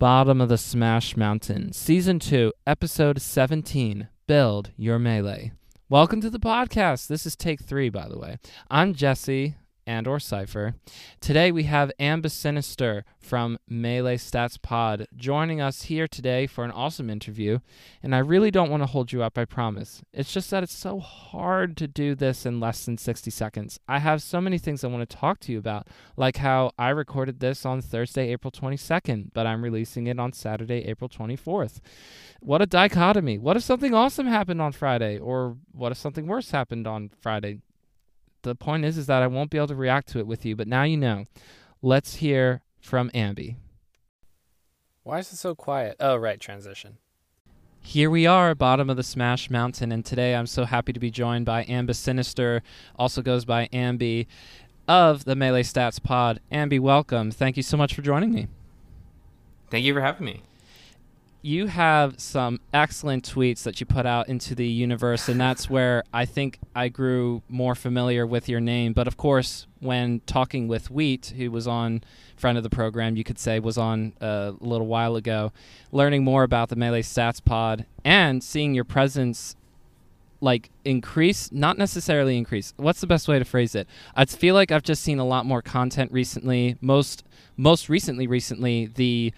Bottom of the Smash Mountain, Season 2, Episode 17 Build Your Melee. Welcome to the podcast. This is take three, by the way. I'm Jesse and or Cypher. Today we have Ambi Sinister from Melee Stats Pod joining us here today for an awesome interview. And I really don't want to hold you up, I promise. It's just that it's so hard to do this in less than 60 seconds. I have so many things I want to talk to you about, like how I recorded this on Thursday, April 22nd, but I'm releasing it on Saturday, April 24th. What a dichotomy. What if something awesome happened on Friday? Or what if something worse happened on Friday? The point is is that I won't be able to react to it with you, but now you know. Let's hear from Ambi. Why is it so quiet? Oh, right, transition. Here we are, bottom of the Smash Mountain, and today I'm so happy to be joined by Ambi Sinister, also goes by Ambi, of the Melee Stats Pod. Ambi, welcome. Thank you so much for joining me. Thank you for having me you have some excellent tweets that you put out into the universe, and that's where I think I grew more familiar with your name. But of course, when talking with Wheat, who was on friend of the program, you could say was on uh, a little while ago, learning more about the Melee Stats Pod and seeing your presence like increase not necessarily increase what's the best way to phrase it i feel like i've just seen a lot more content recently most most recently recently the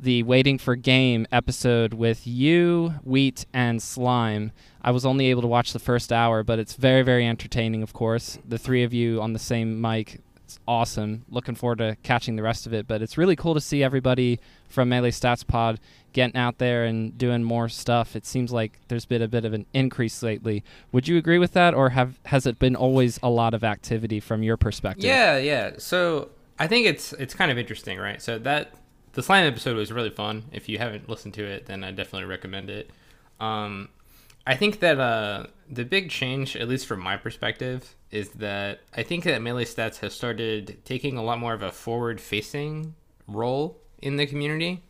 the Waiting for Game episode with you, Wheat, and Slime. I was only able to watch the first hour, but it's very, very entertaining, of course. The three of you on the same mic. It's awesome. Looking forward to catching the rest of it. But it's really cool to see everybody from Melee Stats Pod getting out there and doing more stuff. It seems like there's been a bit of an increase lately. Would you agree with that, or have has it been always a lot of activity from your perspective? Yeah, yeah. So I think it's it's kind of interesting, right? So that the slime episode was really fun. If you haven't listened to it, then I definitely recommend it. Um, I think that uh, the big change, at least from my perspective, is that I think that Melee Stats has started taking a lot more of a forward-facing role in the community.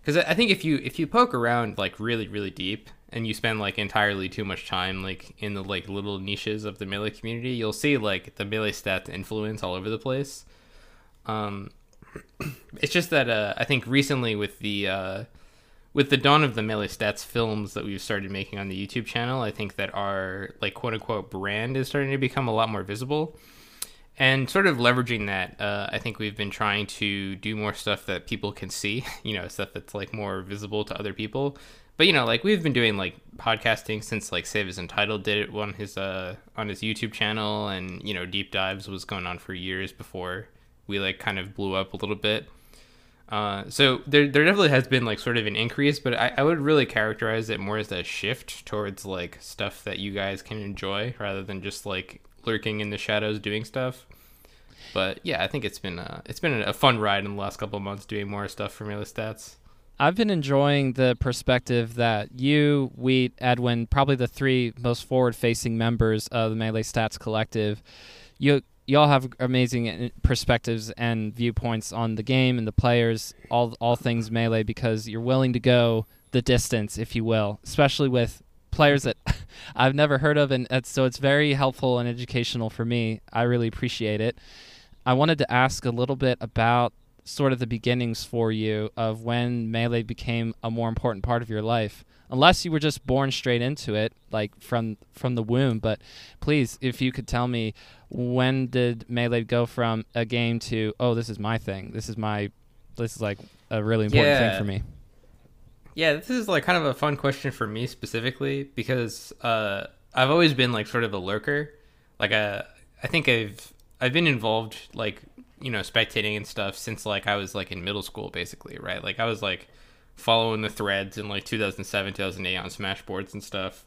Because I think if you if you poke around like really really deep and you spend like entirely too much time like in the like little niches of the melee community, you'll see like the melee stats influence all over the place. Um, it's just that uh, I think recently with the uh, with the dawn of the melee stats films that we've started making on the YouTube channel, I think that our like quote unquote brand is starting to become a lot more visible. And sort of leveraging that, uh, I think we've been trying to do more stuff that people can see, you know, stuff that's like more visible to other people. But you know, like we've been doing like podcasting since like SaveAsUntitled did it on his uh on his YouTube channel, and you know, deep dives was going on for years before we like kind of blew up a little bit. Uh, so there, there definitely has been like sort of an increase, but I, I would really characterize it more as a shift towards like stuff that you guys can enjoy rather than just like lurking in the shadows doing stuff. But yeah, I think it's been uh, it's been a fun ride in the last couple months doing more stuff for Melee Stats. I've been enjoying the perspective that you, Wheat, Edwin, probably the three most forward-facing members of the Melee Stats Collective, you you all have amazing uh, perspectives and viewpoints on the game and the players, all all things melee, because you're willing to go the distance, if you will, especially with players that I've never heard of, and so it's very helpful and educational for me. I really appreciate it. I wanted to ask a little bit about sort of the beginnings for you of when melee became a more important part of your life unless you were just born straight into it like from from the womb but please if you could tell me when did melee go from a game to oh this is my thing. This is my this is like a really important yeah. thing for me? Yeah this is like kind of a fun question for me specifically because uh i've always been like sort of a lurker. Like uh, i think i've i've been involved like you know spectating and stuff since like i was like in middle school basically right? Like i was like following the threads in like 2007 2008 on smashboards and stuff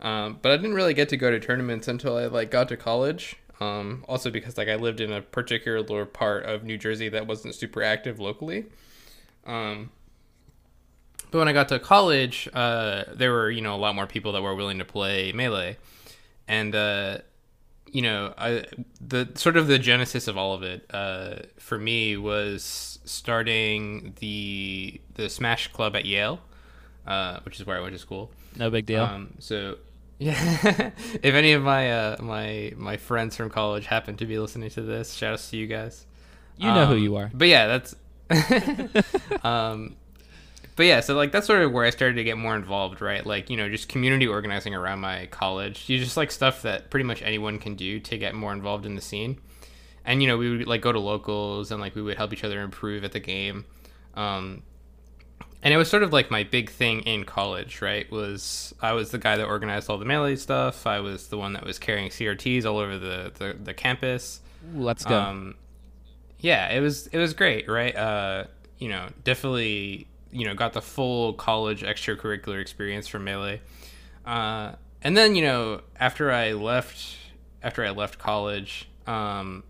um, but I didn't really get to go to tournaments until I like got to college. Um, also because like I lived in a particular part of New Jersey that wasn't super active locally. Um, but when I got to college, uh, there were you know a lot more people that were willing to play melee, and uh, you know I the sort of the genesis of all of it uh, for me was starting the the Smash Club at Yale, uh, which is where I went to school. No big deal. Um, so yeah. if any of my uh, my my friends from college happen to be listening to this, shout outs to you guys. You know um, who you are. But yeah, that's um but yeah, so like that's sort of where I started to get more involved, right? Like you know, just community organizing around my college. You just like stuff that pretty much anyone can do to get more involved in the scene. And you know, we would like go to locals and like we would help each other improve at the game. Um, and it was sort of like my big thing in college, right? Was I was the guy that organized all the melee stuff. I was the one that was carrying CRTs all over the the, the campus. Ooh, let's go. Um, yeah, it was it was great, right? Uh, you know, definitely, you know, got the full college extracurricular experience from melee. Uh, and then you know, after I left, after I left college, um,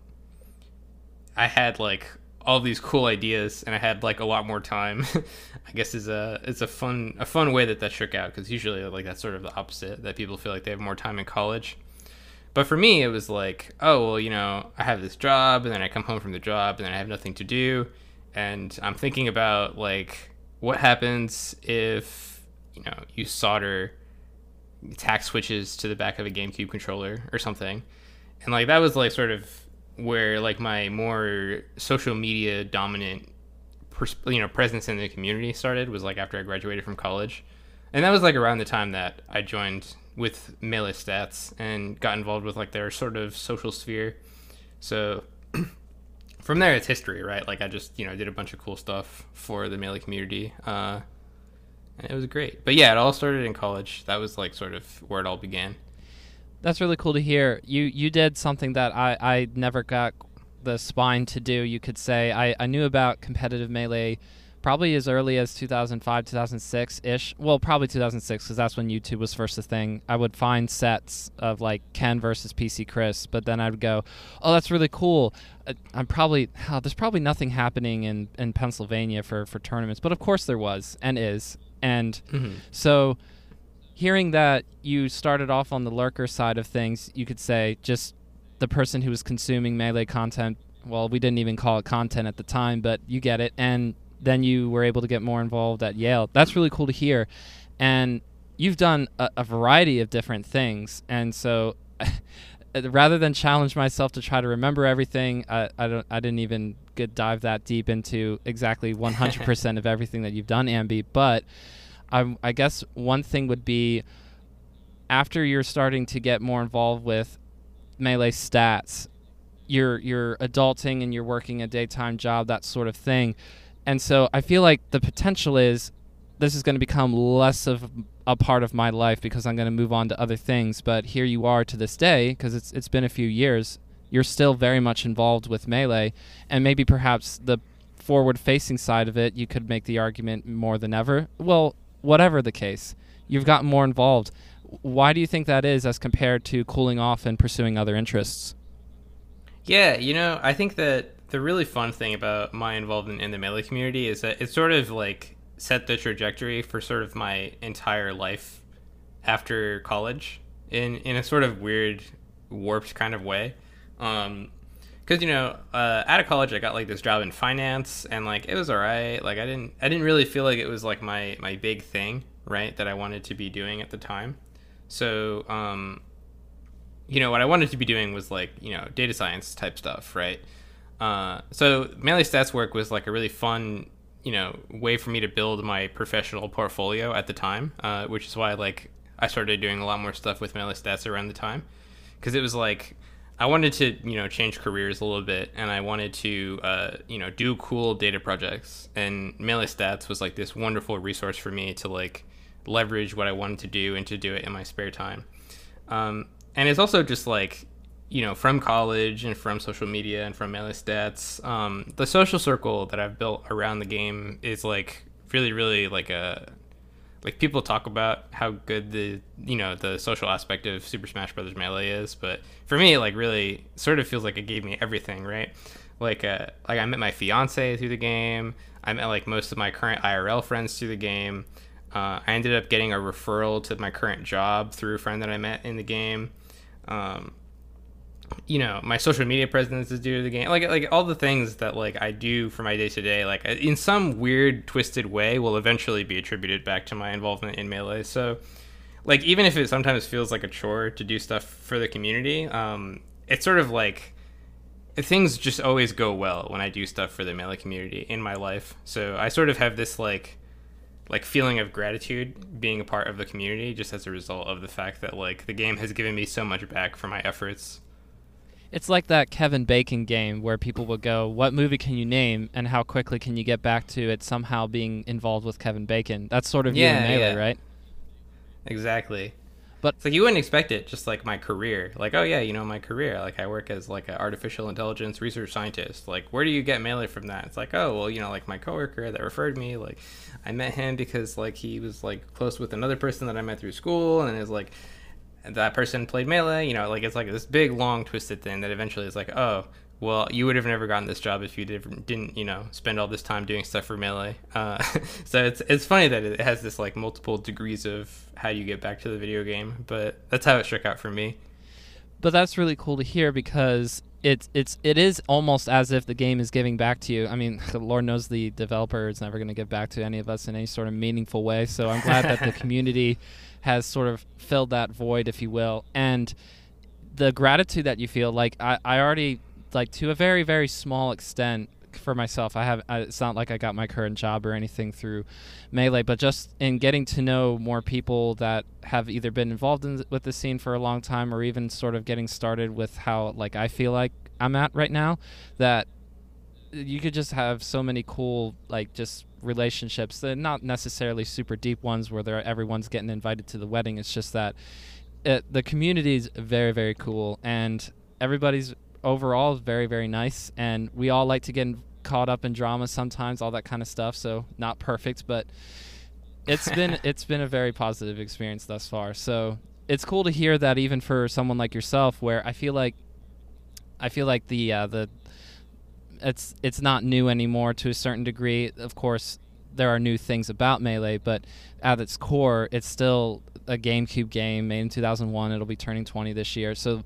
I had like all these cool ideas, and I had like a lot more time. I guess is a it's a fun a fun way that that shook out because usually like that's sort of the opposite that people feel like they have more time in college. But for me, it was like, oh well, you know, I have this job, and then I come home from the job, and then I have nothing to do, and I'm thinking about like what happens if you know you solder tack switches to the back of a GameCube controller or something, and like that was like sort of where like my more social media dominant pers- you know presence in the community started was like after I graduated from college, and that was like around the time that I joined with Melee Stats and got involved with like their sort of social sphere. So from there, it's history, right? Like I just you know did a bunch of cool stuff for the Melee community, uh, and it was great. But yeah, it all started in college. That was like sort of where it all began. That's really cool to hear. You you did something that I, I never got the spine to do. You could say I, I knew about competitive melee probably as early as 2005 2006 ish well probably 2006 because that's when youtube was first a thing i would find sets of like ken versus pc chris but then i'd go oh that's really cool uh, i'm probably oh, there's probably nothing happening in, in pennsylvania for, for tournaments but of course there was and is and Mm-hmm. so hearing that you started off on the lurker side of things, you could say just the person who was consuming melee content. Well, we didn't even call it content at the time, but you get it. And then you were able to get more involved at Yale. That's really cool to hear. And you've done a, a variety of different things. And so uh, rather than challenge myself to try to remember everything, I, I don't I didn't even get dive that deep into exactly 100% of everything that you've done, Ambi. But I, I guess one thing would be after you're starting to get more involved with melee stats, you're you're adulting and you're working a daytime job, that sort of thing. And so I feel like the potential is this is going to become less of a part of my life because I'm going to move on to other things. But here you are to this day, because it's it's been a few years. You're still very much involved with melee, and maybe perhaps the forward-facing side of it, you could make the argument more than ever. Well, whatever the case, you've gotten more involved. Why do you think that is, as compared to cooling off and pursuing other interests? Yeah, you know, I think that the really fun thing about my involvement in the melee community is that it sort of like set the trajectory for sort of my entire life after college in in a sort of weird warped kind of way. Um because you know uh, out of college i got like this job in finance and like it was all right like i didn't i didn't really feel like it was like my my big thing right that i wanted to be doing at the time so um you know what i wanted to be doing was like you know data science type stuff right? Uh, so melee stats work was like a really fun you know way for me to build my professional portfolio at the time uh, which is why like i started doing a lot more stuff with melee stats around the time. Because it was like i wanted to you know change careers a little bit and i wanted to uh, you know do cool data projects. And melee stats was like this wonderful resource for me to like leverage what i wanted to do and to do it in my spare time. Um, and it's also just like you know from college and from social media and from melee stats um, the social circle that i've built around the game is like really really like a like people talk about how good the you know the social aspect of super smash brothers melee is but for me like really sort of feels like it gave me everything right? Like uh like i met my fiance through the game. I met like most of my current irl friends through the game uh, i ended up getting a referral to my current job through a friend that i met in the game. Um, you know my social media presence is due to the game. Like like all the things that like i do for my day to day like in some weird twisted way will eventually be attributed back to my involvement in melee. So like even if it sometimes feels like a chore to do stuff for the community um it's sort of like things just always go well when i do stuff for the melee community in my life. So i sort of have this like like feeling of gratitude being a part of the community just as a result of the fact that like the game has given me so much back for my efforts. It's like that Kevin Bacon game where people would go, "What movie can you name?" and how quickly can you get back to it somehow being involved with Kevin Bacon. That's sort of Yeah, you and Melee, yeah. right? Exactly. But- it's like you wouldn't expect it, just like my career. Like, oh yeah, you know my career. Like I work as like an artificial intelligence research scientist. Like, where do you get melee from that? It's like, oh well, you know, like my coworker that referred me. Like, I met him because like he was like close with another person that I met through school, and it's like that person played melee. You know, like it's like this big long twisted thing that eventually is like, oh. Well, you would have never gotten this job if you did, didn't, you know, spend all this time doing stuff for melee. Uh, so it's it's funny that it has this like multiple degrees of how you get back to the video game, but that's how it shook out for me. But that's really cool to hear because it's it's it is almost as if the game is giving back to you. I mean, Lord knows the developer is never going to give back to any of us in any sort of meaningful way. So I'm glad that the community has sort of filled that void, if you will, and the gratitude that you feel. Like I, I already like to a very very small extent for myself. I have. I, it's not like I got my current job or anything through melee, but just in getting to know more people that have either been involved in, with the scene for a long time or even sort of getting started with how like I feel like I'm at right now. That you could just have so many cool like just relationships. They're not necessarily super deep ones where they're, everyone's getting invited to the wedding. It's just that it, the community is very very cool and everybody's overall very very nice and we all like to get caught up in drama sometimes all that kind of stuff so not perfect but it's been it's been a very positive experience thus far. So it's cool to hear that even for someone like yourself where i feel like i feel like the uh, the it's it's not new anymore to a certain degree. Of course there are new things about melee but at its core it's still a GameCube game made in 2001 it'll be turning 20 this year. So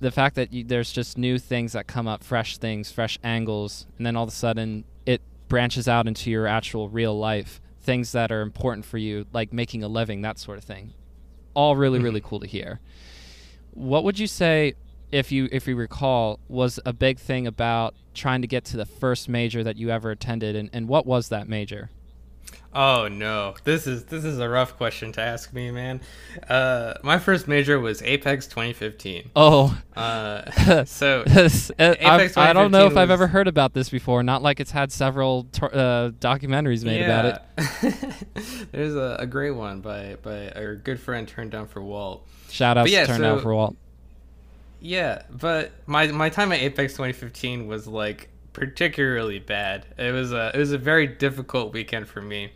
the fact that you, there's just new things that come up, fresh things, fresh angles, and then all of a sudden it branches out into your actual real life, things that are important for you, like making a living, that sort of thing. All really, really mm-hmm. cool to hear. What would you say, if you if you recall, was a big thing about trying to get to the first major that you ever attended, and, and what was that major? Oh no, this is this is a rough question to ask me, man. Uh, my first major was Apex 2015. Oh, Uh, so Apex I don't know if 2015 I've ever heard about this before. Not like it's had several tor- uh, documentaries made about it. There's a, a great one by by our good friend Turned Down for Walt. Shout out yeah, to Turn Out so- for Walt. Yeah, but my my time at Apex 2015 was like particularly bad. It was a it was a very difficult weekend for me.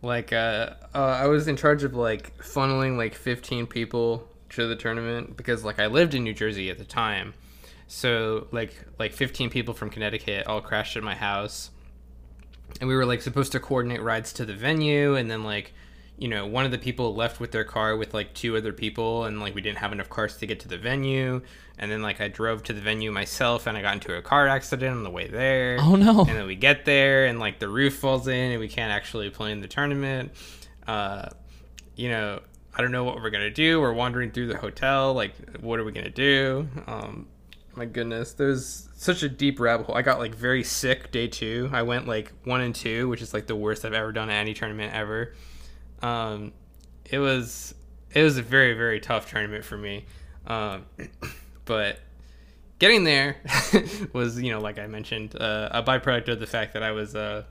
Like uh, uh I was in charge of like funneling like 15 people to the tournament because like I lived in New Jersey at the time. So like like 15 people from Connecticut all crashed at my house. And we were like supposed to coordinate rides to the venue and then like you know, one of the people left with their car with like two other people, and like we didn't have enough cars to get to the venue. And then like I drove to the venue myself, and I got into a car accident on the way there. Oh no! And then we get there, and like the roof falls in, and we can't actually play in the tournament. Uh, you know, I don't know what we're gonna do. We're wandering through the hotel. Like, what are we gonna do? Um, my goodness, there's such a deep rabbit hole. I got like very sick day two. I went like one and two, which is like the worst I've ever done at any tournament ever. Um, it was it was a very very tough tournament for me, um, but getting there was you know like I mentioned uh, a byproduct of the fact that I was uh,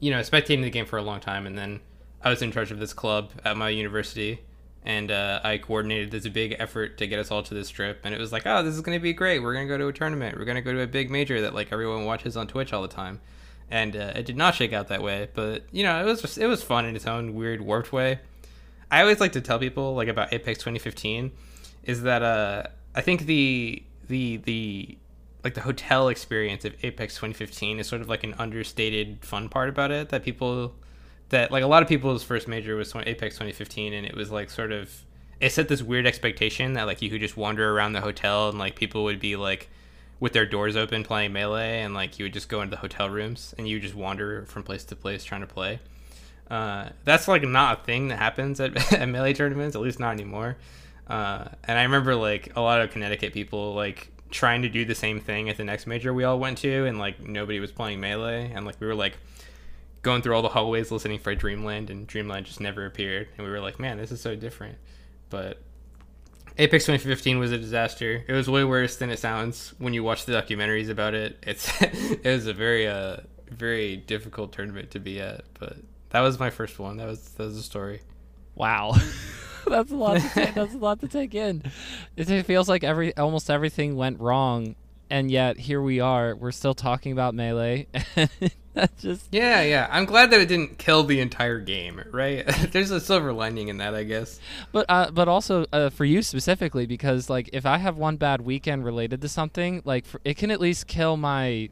you know spectating the game for a long time, and then I was in charge of this club at my university. And uh, I coordinated this big effort to get us all to this trip, and it was like, oh, this is gonna be great. We're gonna go to a tournament. We're gonna go to a big major that like everyone watches on Twitch all the time and uh, it did not shake out that way. But you know, it was just it was fun in its own weird warped way. I always like to tell people like about Apex 2015 is that uh, I think the the the like the hotel experience of Apex 2015 is sort of like an understated fun part about it that people that like a lot of people's first major was Apex 2015 and it was like sort of it set this weird expectation that like you could just wander around the hotel and like people would be like with their doors open playing melee and like you would just go into the hotel rooms and you just wander from place to place trying to play uh, that's like not a thing that happens at, at melee tournaments at least not anymore uh, and i remember like a lot of connecticut people like trying to do the same thing at the next major we all went to and like nobody was playing melee and like we were like going through all the hallways listening for Dreamland, and Dreamland just never appeared. And we were like, man, this is so different. But Apex 2015 was a disaster. It was way worse than it sounds when you watch the documentaries about it. It's it was a very uh very difficult tournament to be at, but that was my first one. That was that was the story. Wow. that's a lot. To take, that's a lot to take in. It feels like every almost everything went wrong, and yet here we are. We're still talking about melee. that just yeah, yeah. I'm glad that it didn't kill the entire game. Right? There's a silver lining in that, I guess. But uh, but also uh, for you specifically, because like if I have one bad weekend related to something, like for, it can at least kill my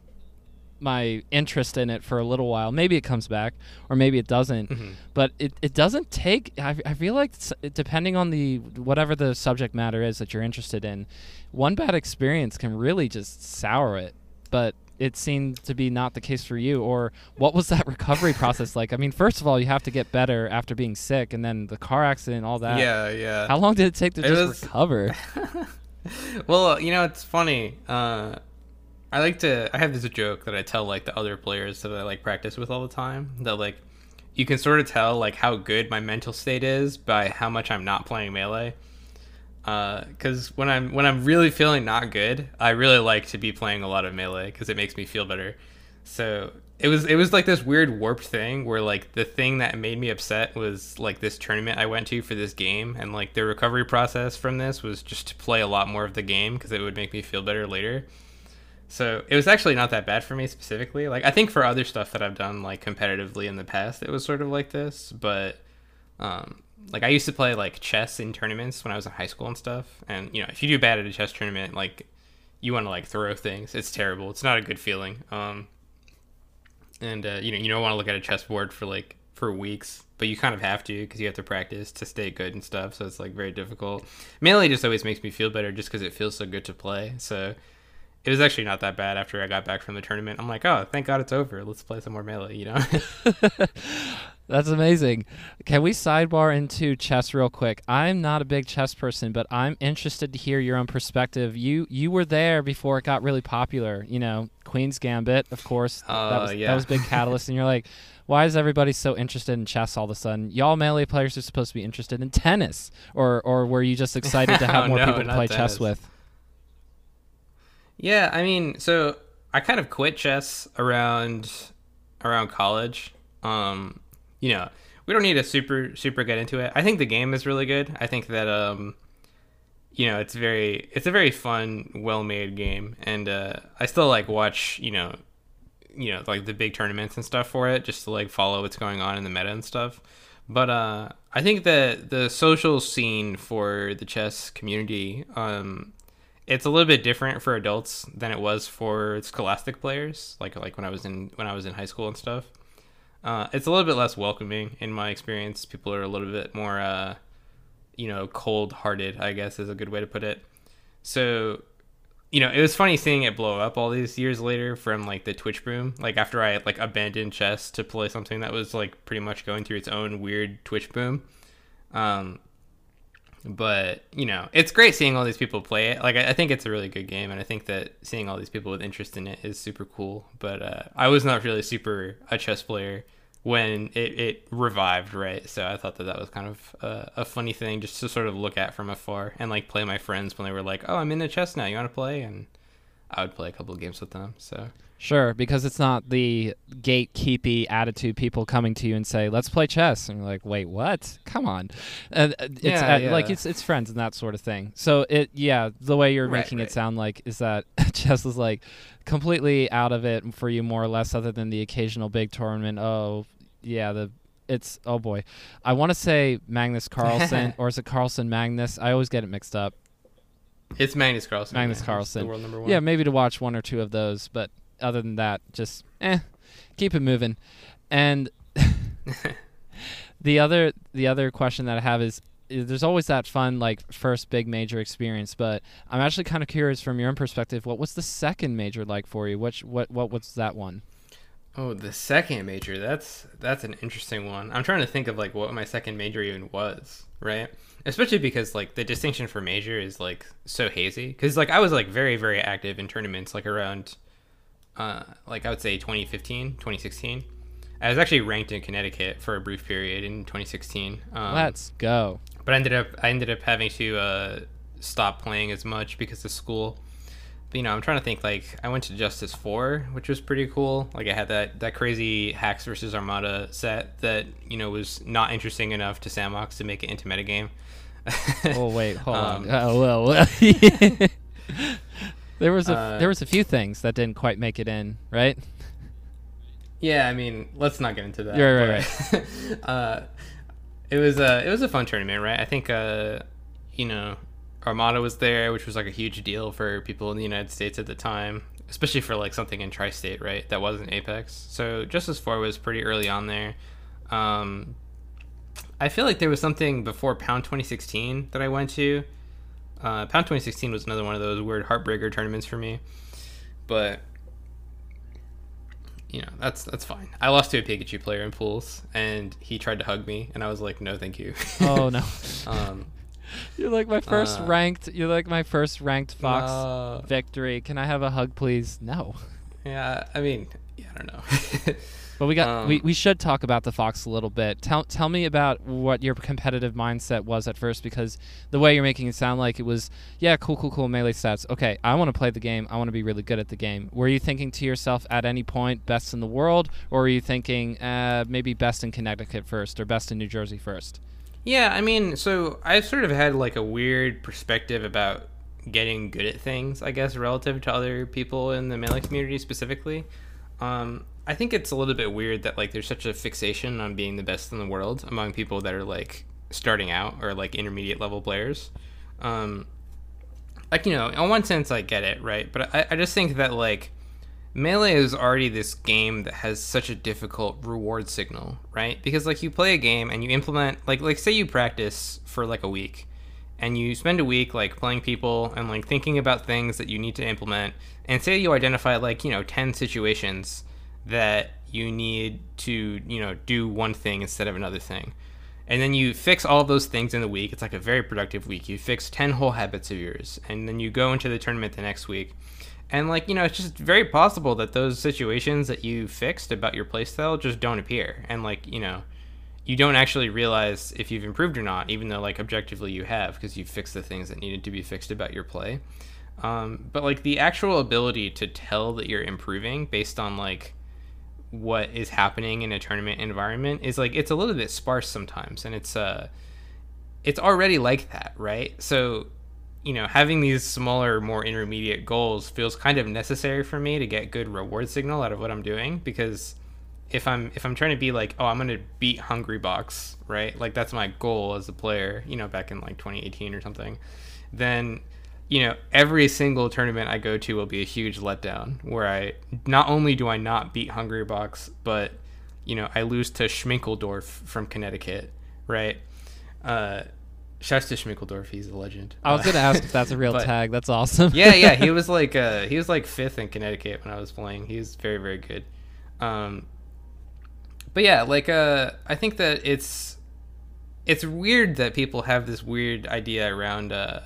my interest in it for a little while. Maybe it comes back, or maybe it doesn't. Mm-hmm. But it, it doesn't take. I, I feel like depending on the whatever the subject matter is that you're interested in, one bad experience can really just sour it. But it seemed to be not the case for you. Or what was that recovery process like? I mean, first of all, you have to get better after being sick, and then the car accident, all that. Yeah, yeah. How long did it take to it just was... recover? well, you know, it's funny. Uh, I like to. I have this joke that I tell like the other players that I like practice with all the time. That like you can sort of tell like how good my mental state is by how much I'm not playing melee. Because uh, when I'm when I'm really feeling not good, I really like to be playing a lot of melee because it makes me feel better. So it was it was like this weird warped thing where like the thing that made me upset was like this tournament I went to for this game and like the recovery process from this was just to play a lot more of the game because it would make me feel better later. So it was actually not that bad for me specifically. Like I think for other stuff that I've done like competitively in the past, it was sort of like this. But um, like I used to play like chess in tournaments when I was in high school and stuff. And you know, if you do bad at a chess tournament, like you want to like throw things. It's terrible. It's not a good feeling. Um, and uh, you know, you don't want to look at a chessboard for like for weeks, but you kind of have to because you have to practice to stay good and stuff. So it's like very difficult. Melee just always makes me feel better just because it feels so good to play. So it was actually not that bad after I got back from the tournament. I'm like, oh, thank God it's over. Let's play some more melee, you know? That's amazing. Can we sidebar into chess real quick? I'm not a big chess person, but I'm interested to hear your own perspective. You you were there before it got really popular. You know, Queen's Gambit, of course. Uh, that was yeah. that was big catalyst, and you're like, why is everybody so interested in chess all of a sudden? Y'all melee players are supposed to be interested in tennis, or or were you just excited to have oh, more no, people to play tennis. chess with? Yeah, I mean, so I kind of quit chess around around college. Um, you know, we don't need to super super get into it. I think the game is really good. I think that um, you know, it's very it's a very fun, well made game, and uh, I still like watch you know, you know, like the big tournaments and stuff for it, just to like follow what's going on in the meta and stuff. But uh, I think that the social scene for the chess community um, it's a little bit different for adults than it was for scholastic players like like when i was in when i was in high school and stuff. Uh, it's a little bit less welcoming in my experience. People are a little bit more uh, you know cold hearted i guess is a good way to put it. So you know it was funny seeing it blow up all these years later from like the twitch boom like after i like abandoned chess to play something that was like pretty much going through its own weird twitch boom. Um, but you know it's great seeing all these people play it. Like I, I, think it's a really good game and i think that seeing all these people with interest in it is super cool. But uh, i was not really super a chess player when it, it revived right? So i thought that that was kind of a, a funny thing just to sort of look at from afar and like play my friends when they were like oh i'm into chess now. You want to play? And i would play a couple games with them. So Sure, because it's not the gatekeepy attitude people coming to you and say, "Let's play chess," and you're like, "Wait, what? Come on!" Uh, it's yeah, uh, yeah. like it's it's friends and that sort of thing. So it, yeah, the way you're Right, making right. it sound like is that chess is like completely out of it for you, more or less, other than the occasional big tournament. Oh, yeah, the it's oh boy, I want to say Magnus Carlsen or is it Carlsen Magnus? I always get it mixed up. it's magnus carlsen Magnus. Carlsen. world number one Yeah, maybe to watch one or two of those, but other than that, just eh, keep it moving. And the other the other question that I have is there's always that fun like first big major experience, but I'm actually kind of curious from your own perspective, what was the second major like for you? Which what what was that one? Oh, the second major. That's that's an interesting one. I'm trying to think of like what my second major even was, right? Especially because like the distinction for major is like so hazy. Because like I was like very very active in tournaments like around, uh, like I would say 2015, 2016. I was actually ranked in Connecticut for a brief period in 2016. Um, Let's go. but I ended up I ended up having to uh, stop playing as much because of school. But you know, I'm trying to think. Like, I went to Justice Four, which was pretty cool. Like, I had that that crazy Hax versus Armada set that you know was not interesting enough to Sandbox to make it into metagame. Oh wait, hold Um, on. Oh well. there was a Uh, there was a few things that didn't quite make it in, right? Yeah, I mean, let's not get into that. Right, right, but, uh, it was a it was a fun tournament, right? I think uh, you know, Armada was there, which was like a huge deal for people in the United States at the time, especially for like something in Tri-State, right? That wasn't Apex. So Justice Four was pretty early on there. Um, I feel like there was something before Pound 2016 that I went to. Uh, Pound 2016 was another one of those weird heartbreaker tournaments for me, but you know that's that's fine. I lost to a Pikachu player in pools, and he tried to hug me, and I was like, no, thank you. Oh no. um, You're like my first Uh, ranked. You're like my first ranked Fox uh, victory. Can I have a hug, please? No. yeah, I mean, yeah, I don't know. But we got Um, we, we should talk about the Fox a little bit. Tell tell me about what your competitive mindset was at first because the way you're making it sound like it was yeah cool cool cool melee stats. Okay, I want to play the game. I want to be really good at the game. Were you thinking to yourself at any point best in the world, or were you thinking uh, maybe best in Connecticut first or best in New Jersey first? Yeah, I mean, so I've sort of had like a weird perspective about getting good at things, I guess, relative to other people in the melee community specifically. Um, I think it's a little bit weird that like there's such a fixation on being the best in the world among people that are like starting out or like intermediate level players. Um, like you know, in one sense, I get it, right? But I, I just think that like melee is already this game that has such a difficult reward signal right because like you play a game and you implement like like say you practice for like a week and you spend a week like playing people and like thinking about things that you need to implement and say you identify like you know 10 situations that you need to you know do one thing instead of another thing. And then you fix all those things in the week. It's like a very productive week. You fix 10 whole habits of yours and then you go into the tournament the next week. And like you know it's just very possible that those situations that you fixed about your playstyle just don't appear. And like you know you don't actually realize if you've improved or not even though like objectively you have because you fixed the things that needed to be fixed about your play. Um, but like the actual ability to tell that you're improving based on like what is happening in a tournament environment is like it's a little bit sparse sometimes and it's uh it's already like that right? So you know having these smaller more intermediate goals feels kind of necessary for me to get good reward signal out of what i'm doing because if i'm if i'm trying to be like oh i'm gonna beat Hungrybox right? Like that's my goal as a player you know back in like 2018 or something then you know every single tournament i go to will be a huge letdown where i not only do i not beat Hungrybox but you know i lose to schminkeldorf from connecticut right uh shouts to schminkeldorf he's a legend I was gonna ask if that's a real but- tag. That's awesome. yeah, yeah, he was like uh, he was like fifth in Connecticut when I was playing. He was very, very good. Um, but yeah, like uh, I think that it's it's weird that people have this weird idea around uh,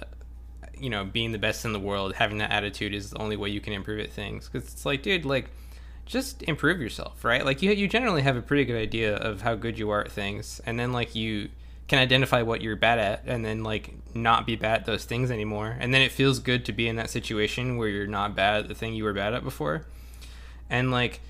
you know being the best in the world, having that attitude is the only way you can improve at things. Because it's like, dude, like just improve yourself, right? Like you you generally have a pretty good idea of how good you are at things, and then like you can identify what you're bad at and then like not be bad at those things anymore and then it feels good to be in that situation where you're not bad at the thing you were bad at before and like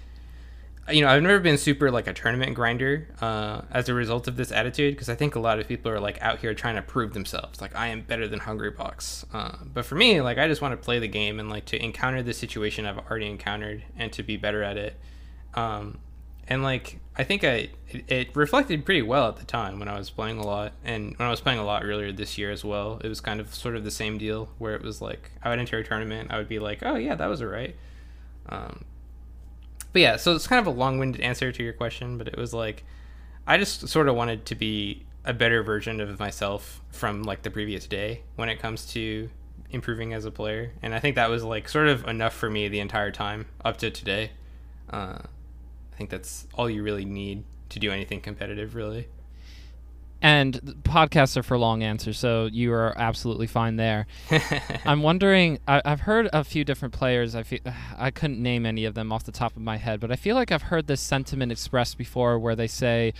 you know i've never been super like a tournament grinder uh, as a result of this attitude because i think a lot of people are like out here trying to prove themselves like i am better than Hungrybox uh, but for me like i just want to play the game and like to encounter the situation i've already encountered and to be better at it um, and like I think I it, it reflected pretty well at the time when I was playing a lot, and when I was playing a lot earlier this year as well. It was kind of sort of the same deal where it was like I would enter a tournament, I would be like, oh yeah, that was alright. Um, but yeah, so it's kind of a long-winded answer to your question, but it was like I just sort of wanted to be a better version of myself from like the previous day when it comes to improving as a player, and I think that was like sort of enough for me the entire time up to today. Uh, I think that's all you really need to do anything competitive, really. And podcasts are for long answers, so you are absolutely fine there. I'm wondering. I, I've heard a few different players. I feel I couldn't name any of them off the top of my head, but I feel like I've heard this sentiment expressed before, where they say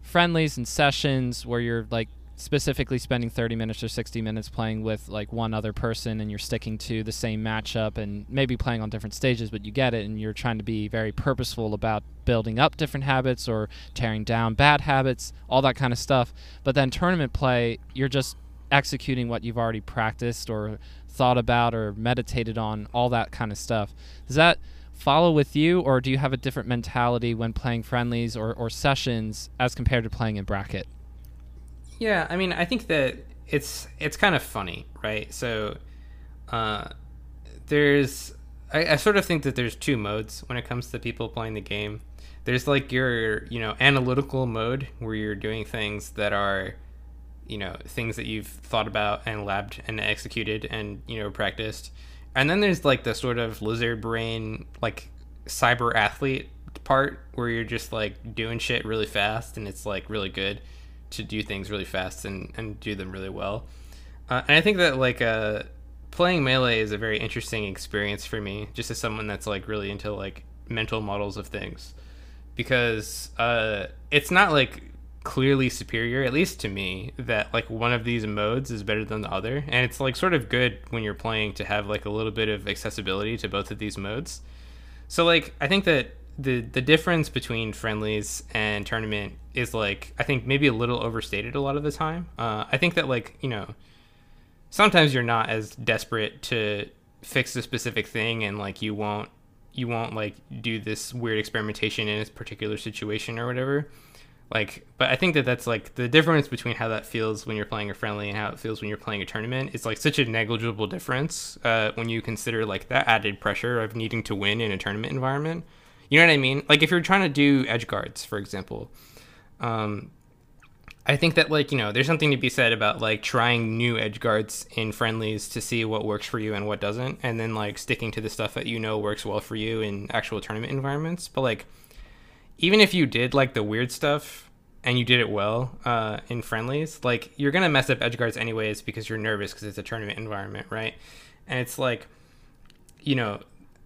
friendlies and sessions where you're like specifically spending 30 minutes or 60 minutes playing with like one other person and you're sticking to the same matchup and maybe playing on different stages but you get it and you're trying to be very purposeful about building up different habits or tearing down bad habits all that kind of stuff. But then tournament play you're just executing what you've already practiced or thought about or meditated on all that kind of stuff. Does that follow with you or do you have a different mentality when playing friendlies or, or sessions as compared to playing in bracket Yeah, I mean, I think that it's it's kind of funny, right? So, uh, there's I, I sort of think that there's two modes when it comes to people playing the game. There's like your you know analytical mode where you're doing things that are you know things that you've thought about and labbed and executed and you know practiced, and then there's like the sort of lizard brain like cyber athlete part where you're just like doing shit really fast and it's like really good to do things really fast and, and do them really well. Uh, and I think that like uh, playing melee is a very interesting experience for me, just as someone that's like really into like mental models of things, because uh, it's not like clearly superior, at least to me, that like one of these modes is better than the other, and it's like sort of good when you're playing to have like a little bit of accessibility to both of these modes. So like I think that the the difference between friendlies and tournament is like I think maybe a little overstated a lot of the time. Uh, I think that like you know sometimes you're not as desperate to fix a specific thing and like you won't you won't like do this weird experimentation in a particular situation or whatever like but i think that that's like the difference between how that feels when you're playing a friendly and how it feels when you're playing a tournament is like such a negligible difference uh, when you consider like that added pressure of needing to win in a tournament environment you know what i mean like if you're trying to do edge guards for example um, I think that like you know there's something to be said about like trying new edge guards in friendlies to see what works for you and what doesn't, and then like sticking to the stuff that you know works well for you in actual tournament environments. But like even if you did like the weird stuff and you did it well uh, in friendlies, like you're gonna mess up edge guards anyways because you're nervous because it's a tournament environment, right? And it's like you know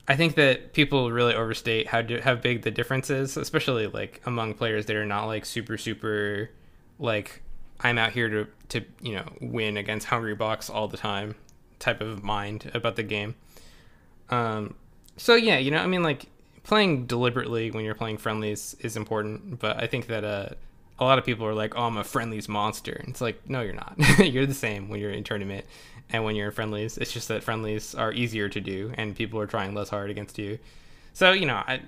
I think that people really overstate how do, how big the difference is, especially like among players that are not like super super like I'm out here to to you know win against Hungrybox all the time type of mind about the game. Um, so yeah, you know, I mean, like playing deliberately when you're playing friendlies is important, but I think that uh, a lot of people are like, "Oh, I'm a friendlies monster." And it's like, no, you're not. you're the same when you're in tournament and when you're in friendlies. It's just that friendlies are easier to do, and people are trying less hard against you. So you know, I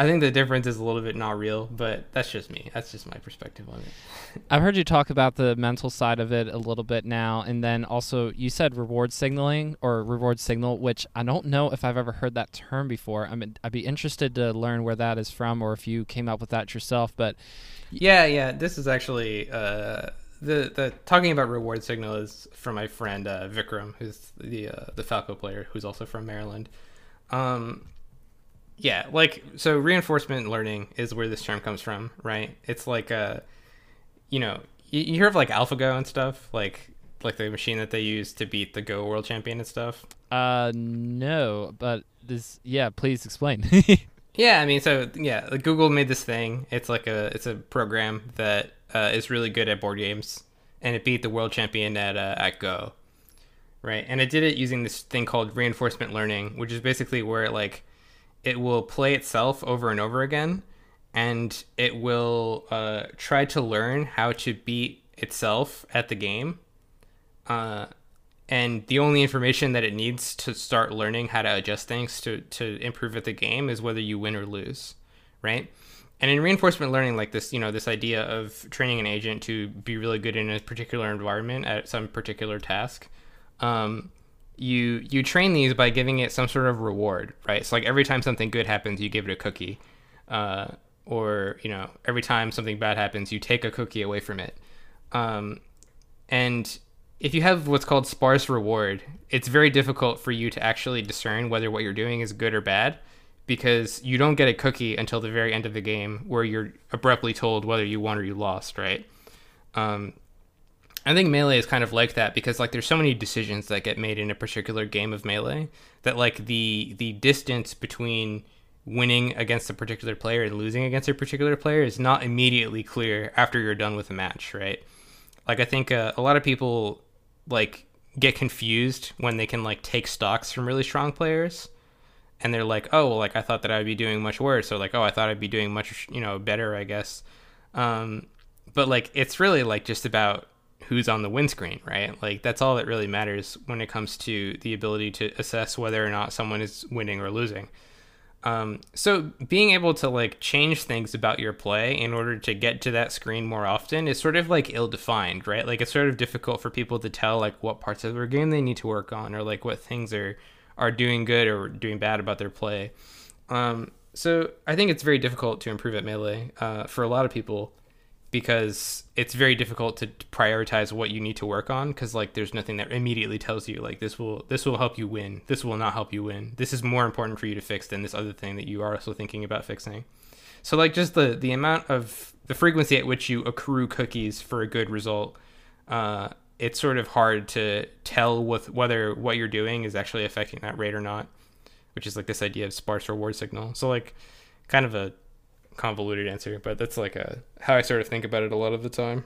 I think the difference is a little bit not real, but that's just me. That's just my perspective on it. I've heard you talk about the mental side of it a little bit now, and then also you said reward signaling or reward signal, which I don't know if I've ever heard that term before. I mean, I'd be interested to learn where that is from, or if you came up with that yourself. But yeah, yeah, this is actually uh, the the talking about reward signal is from my friend uh, Vikram, who's the uh, the Falco player, who's also from Maryland. Um, yeah, like so reinforcement learning is where this term comes from, right? It's like a, you know, you, you hear of like AlphaGo and stuff, like like the machine that they use to beat the Go World Champion and stuff. uh, no, but this, yeah, please explain. Yeah, I mean, so yeah, like, Google made this thing. It's like a it's a program that uh, is really good at board games, and it beat the world champion at uh, at Go, right? And it did it using this thing called reinforcement learning, which is basically where it like it will play itself over and over again, and it will uh, try to learn how to beat itself at the game. Uh, and the only information that it needs to start learning how to adjust things to, to improve at the game is whether you win or lose, right? And in reinforcement learning, like this, you know, this idea of training an agent to be really good in a particular environment at some particular task, um, you you train these by giving it some sort of reward, right? So like every time something good happens, you give it a cookie, uh, or you know, every time something bad happens, you take a cookie away from it, um, and if you have what's called sparse reward, it's very difficult for you to actually discern whether what you're doing is good or bad because you don't get a cookie until the very end of the game where you're abruptly told whether you won or you lost, right? Um, I think melee is kind of like that because like there's so many decisions that get made in a particular game of melee that like the the distance between winning against a particular player and losing against a particular player is not immediately clear after you're done with a match, right? Like I think uh, a lot of people like get confused when they can like take stocks from really strong players and they're like, "Oh, well, like I thought that I'd be doing much worse," or like, "Oh, I thought I'd be doing much, you know, better, I guess." Um, but like, it's really like just about who's on the windscreen, right? Like that's all that really matters when it comes to the ability to assess whether or not someone is winning or losing. Um, so being able to like change things about your play in order to get to that screen more often is sort of like ill-defined, right? Like it's sort of difficult for people to tell like what parts of their game they need to work on or like what things are are doing good or doing bad about their play. Um, so I think it's very difficult to improve at melee uh, for a lot of people because it's very difficult to prioritize what you need to work on because like there's nothing that immediately tells you like this will this will help you win this will not help you win this is more important for you to fix than this other thing that you are also thinking about fixing. So like just the the amount of the frequency at which you accrue cookies for a good result uh, it's sort of hard to tell with whether what you're doing is actually affecting that rate or not which is like this idea of sparse reward signal. So like kind of a convoluted answer, but that's like a how I sort of think about it a lot of the time.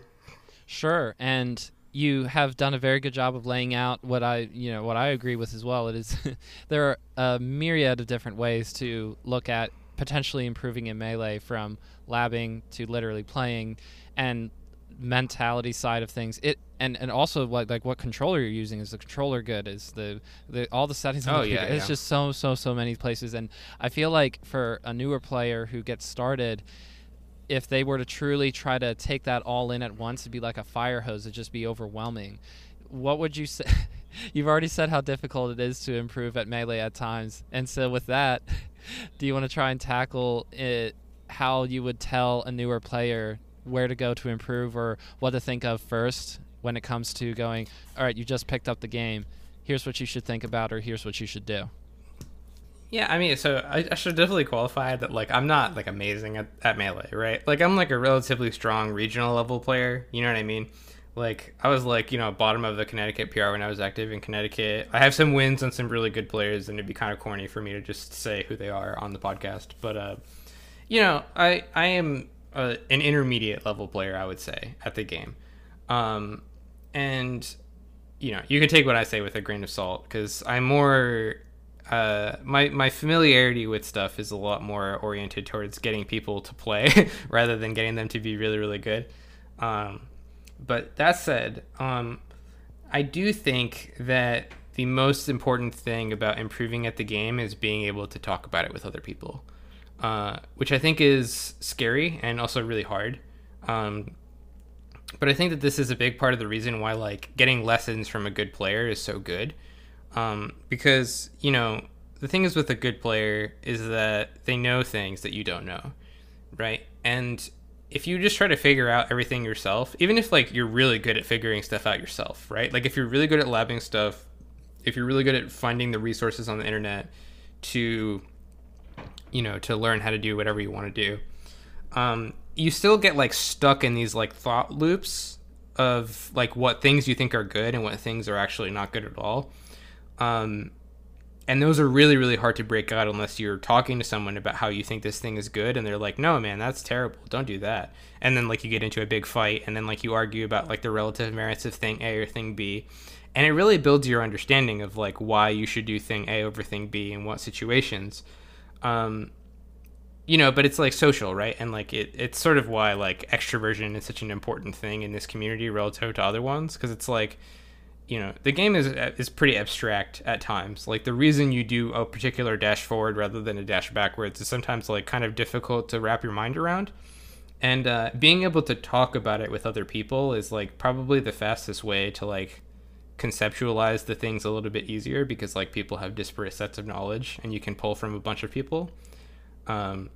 Sure, and you have done a very good job of laying out what I, you know, what I agree with as well. It is there are a myriad of different ways to look at potentially improving in melee from labbing to literally playing and mentality side of things it and and also like like what controller you're using is the controller good? Is the the all the settings oh, the yeah, it's yeah. just so so so many places and i feel like for a newer player who gets started if they were to truly try to take that all in at once it'd be like a fire hose it'd just be overwhelming. What would you say? You've already said how difficult it is to improve at melee at times and so with that do you want to try and tackle it how you would tell a newer player where to go to improve or what to think of first when it comes to going, all right, you just picked up the game. Here's what you should think about, or here's what you should do. Yeah, I mean, so I, I should definitely qualify that like I'm not like amazing at, at melee, right? Like I'm like a relatively strong regional level player. You know what I mean? Like I was like you know bottom of the Connecticut PR when I was active in Connecticut. I have some wins on some really good players, and it'd be kind of corny for me to just say who they are on the podcast. But uh, you know, I I am uh, an intermediate level player, I would say, at the game. Um, and you know, you can take what I say with a grain of salt because I'm more uh, my my familiarity with stuff is a lot more oriented towards getting people to play rather than getting them to be really really good. Um, but that said, um, I do think that the most important thing about improving at the game is being able to talk about it with other people, uh, which I think is scary and also really hard. Um, but I think that this is a big part of the reason why like getting lessons from a good player is so good. Um, because you know the thing is with a good player is that they know things that you don't know, right? And if you just try to figure out everything yourself, even if like you're really good at figuring stuff out yourself, right? Like if you're really good at labbing stuff, if you're really good at finding the resources on the internet to, you know, to learn how to do whatever you want to do, um, you still get like stuck in these like thought loops of like what things you think are good and what things are actually not good at all. Um, and those are really really hard to break out unless you're talking to someone about how you think this thing is good and they're like no man that's terrible. Don't do that. And then like you get into a big fight and then like you argue about like the relative merits of thing a or thing b. And it really builds your understanding of like why you should do thing a over thing b in what situations um you know but it's like social right? And like it, it's sort of why like extroversion is such an important thing in this community relative to other ones because it's like you know the game is is pretty abstract at times. Like the reason you do a particular dash forward rather than a dash backwards is sometimes like kind of difficult to wrap your mind around. And uh, being able to talk about it with other people is like probably the fastest way to like conceptualize the things a little bit easier because like people have disparate sets of knowledge and you can pull from a bunch of people um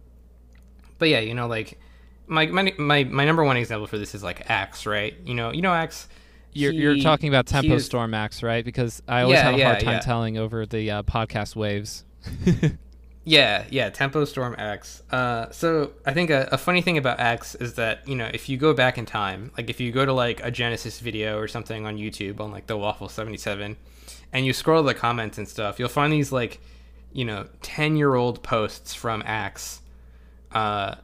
but yeah you know like my my my, my number one example for this is like axe right you know you know axe You're, you're talking about Tempo is- Storm Max, right? Because I always Yeah, have a hard time yeah. telling over the uh, podcast waves. Yeah, yeah, Tempo Storm Axe. Uh, so I think a, a funny thing about Axe is that you know if you go back in time, like if you go to like a Genesis video or something on YouTube on like the Waffle seventy seven, and you scroll the comments and stuff, you'll find these like, you know, ten year old posts from Axe, uh,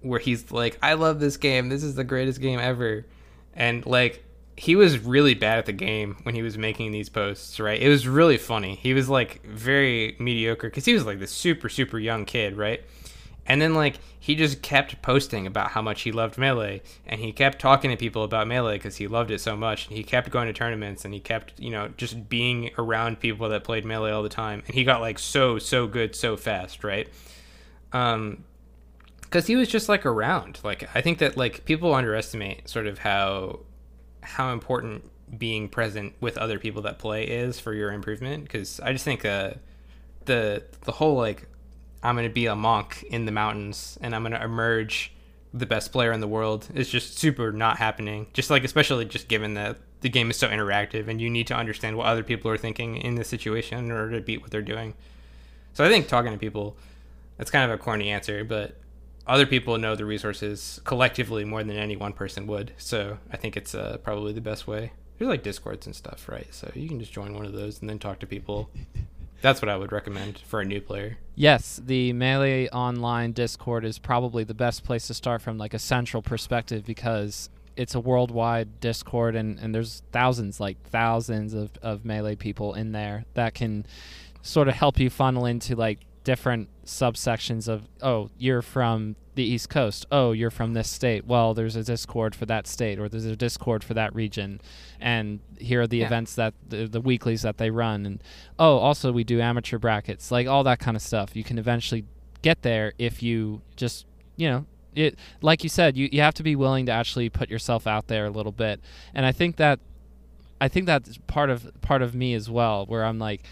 where he's like, "I love this game. This is the greatest game ever," and like he was really bad at the game when he was making these posts, right? It was really funny. He was like very mediocre because he was like this super, super young kid, right? And then like he just kept posting about how much he loved Melee and he kept talking to people about Melee because he loved it so much. And he kept going to tournaments and he kept, you know, just being around people that played Melee all the time. And he got like so, so good so fast, right? Um, because he was just like around. Like I think that like people underestimate sort of how how important being present with other people that play is for your improvement because i just think uh, the the whole like i'm gonna be a monk in the mountains and i'm gonna emerge the best player in the world is just super not happening. Just like especially just given that the game is so interactive and you need to understand what other people are thinking in this situation in order to beat what they're doing. So i think talking to people that's kind of a corny answer but other people know the resources collectively more than any one person would. So I think it's uh, probably the best way. There's like discords and stuff, right? So you can just join one of those and then talk to people. That's what I would recommend for a new player. Yes, the Melee Online Discord is probably the best place to start from like a central perspective because it's a worldwide Discord and, and there's thousands, like thousands of, of Melee people in there that can sort of help you funnel into like different subsections of oh you're from the east coast. Oh you're from this state. Well there's a discord for that state or there's a discord for that region. And here are the Yeah. events that the, the weeklies that they run. And oh also we do amateur brackets like all that kind of stuff. You can eventually get there if you just you know it like you said you, you have to be willing to actually put yourself out there a little bit. And i think that i think that's part of part of me as well where i'm like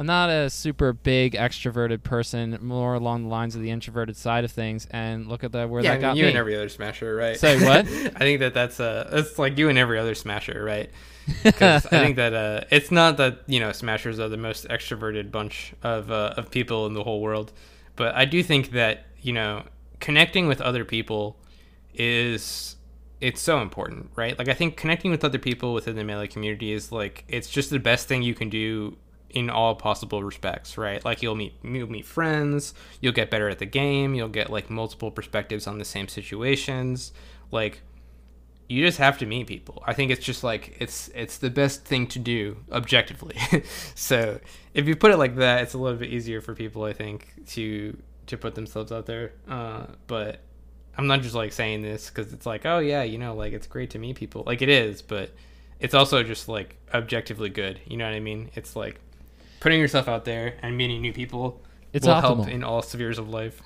I'm not a super big extroverted person, more along the lines of the introverted side of things. And look at that where yeah, that I got mean, you me. and every other smasher, right? Say what? I think that that's uh, that's like you and every other smasher, right? Because I think that uh, it's not that you know smashers are the most extroverted bunch of uh, of people in the whole world, but I do think that you know connecting with other people is it's so important, right? Like I think connecting with other people within the melee community is like it's just the best thing you can do in all possible respects, right? Like you'll meet you'll meet friends, you'll get better at the game, you'll get like multiple perspectives on the same situations. Like you just have to meet people. I think it's just like it's it's the best thing to do objectively. so if you put it like that, it's a little bit easier for people, I think, to to put themselves out there. Uh, but I'm not just like saying this because it's like, oh yeah, you know, like it's great to meet people. Like it is, but it's also just like objectively good. You know what I mean? It's like putting yourself out there and meeting new people It's will optimal. help in all spheres of life.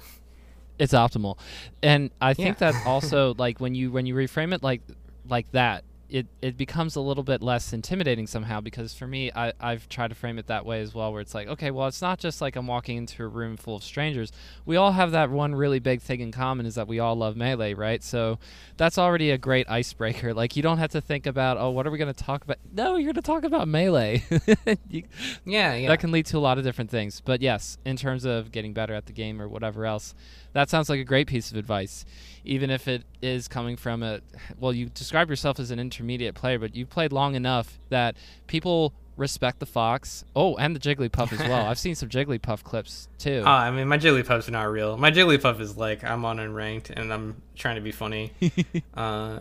it's optimal and i think Yeah. that also like when you when you reframe it like like that it it becomes a little bit less intimidating somehow because for me I, i've tried to frame it that way as well where it's like okay well it's not just like i'm walking into a room full of strangers. We all have that one really big thing in common is that we all love melee right? So that's already a great icebreaker. Like you don't have to think about oh what are we going to talk about? No you're going to talk about melee. You- Yeah, yeah. that can lead to a lot of different things. But yes, in terms of getting better at the game or whatever else, that sounds like a great piece of advice. Even if it is coming from a well, you describe yourself as an intermediate player, but you've played long enough that people respect the fox. Oh, and the Jigglypuff as well. I've seen some Jigglypuff clips too. Uh, I mean, my Jigglypuff's not real. My Jigglypuff is like I'm on unranked and I'm trying to be funny. uh,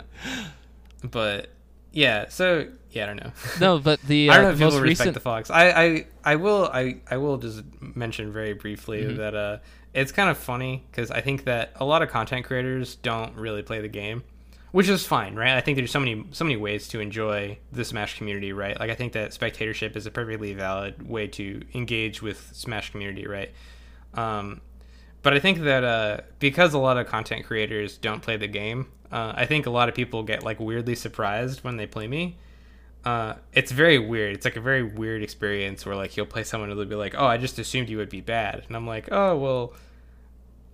but yeah, so yeah, I don't know. no, but the I don't uh, know if people respect recent the fox. I, I, I will I, I will just mention very briefly Mhm. that uh, it's kind of funny because I think that a lot of content creators don't really play the game, which is fine, right? I think there's so many so many ways to enjoy the Smash community, right? Like I think that spectatorship is a perfectly valid way to engage with Smash community, right? Um, but I think that uh, because a lot of content creators don't play the game, uh, I think a lot of people get like weirdly surprised when they play me. Uh, it's very weird. It's like a very weird experience where like you'll play someone and they'll be like, "Oh, I just assumed you would be bad," and I'm like, "Oh, well,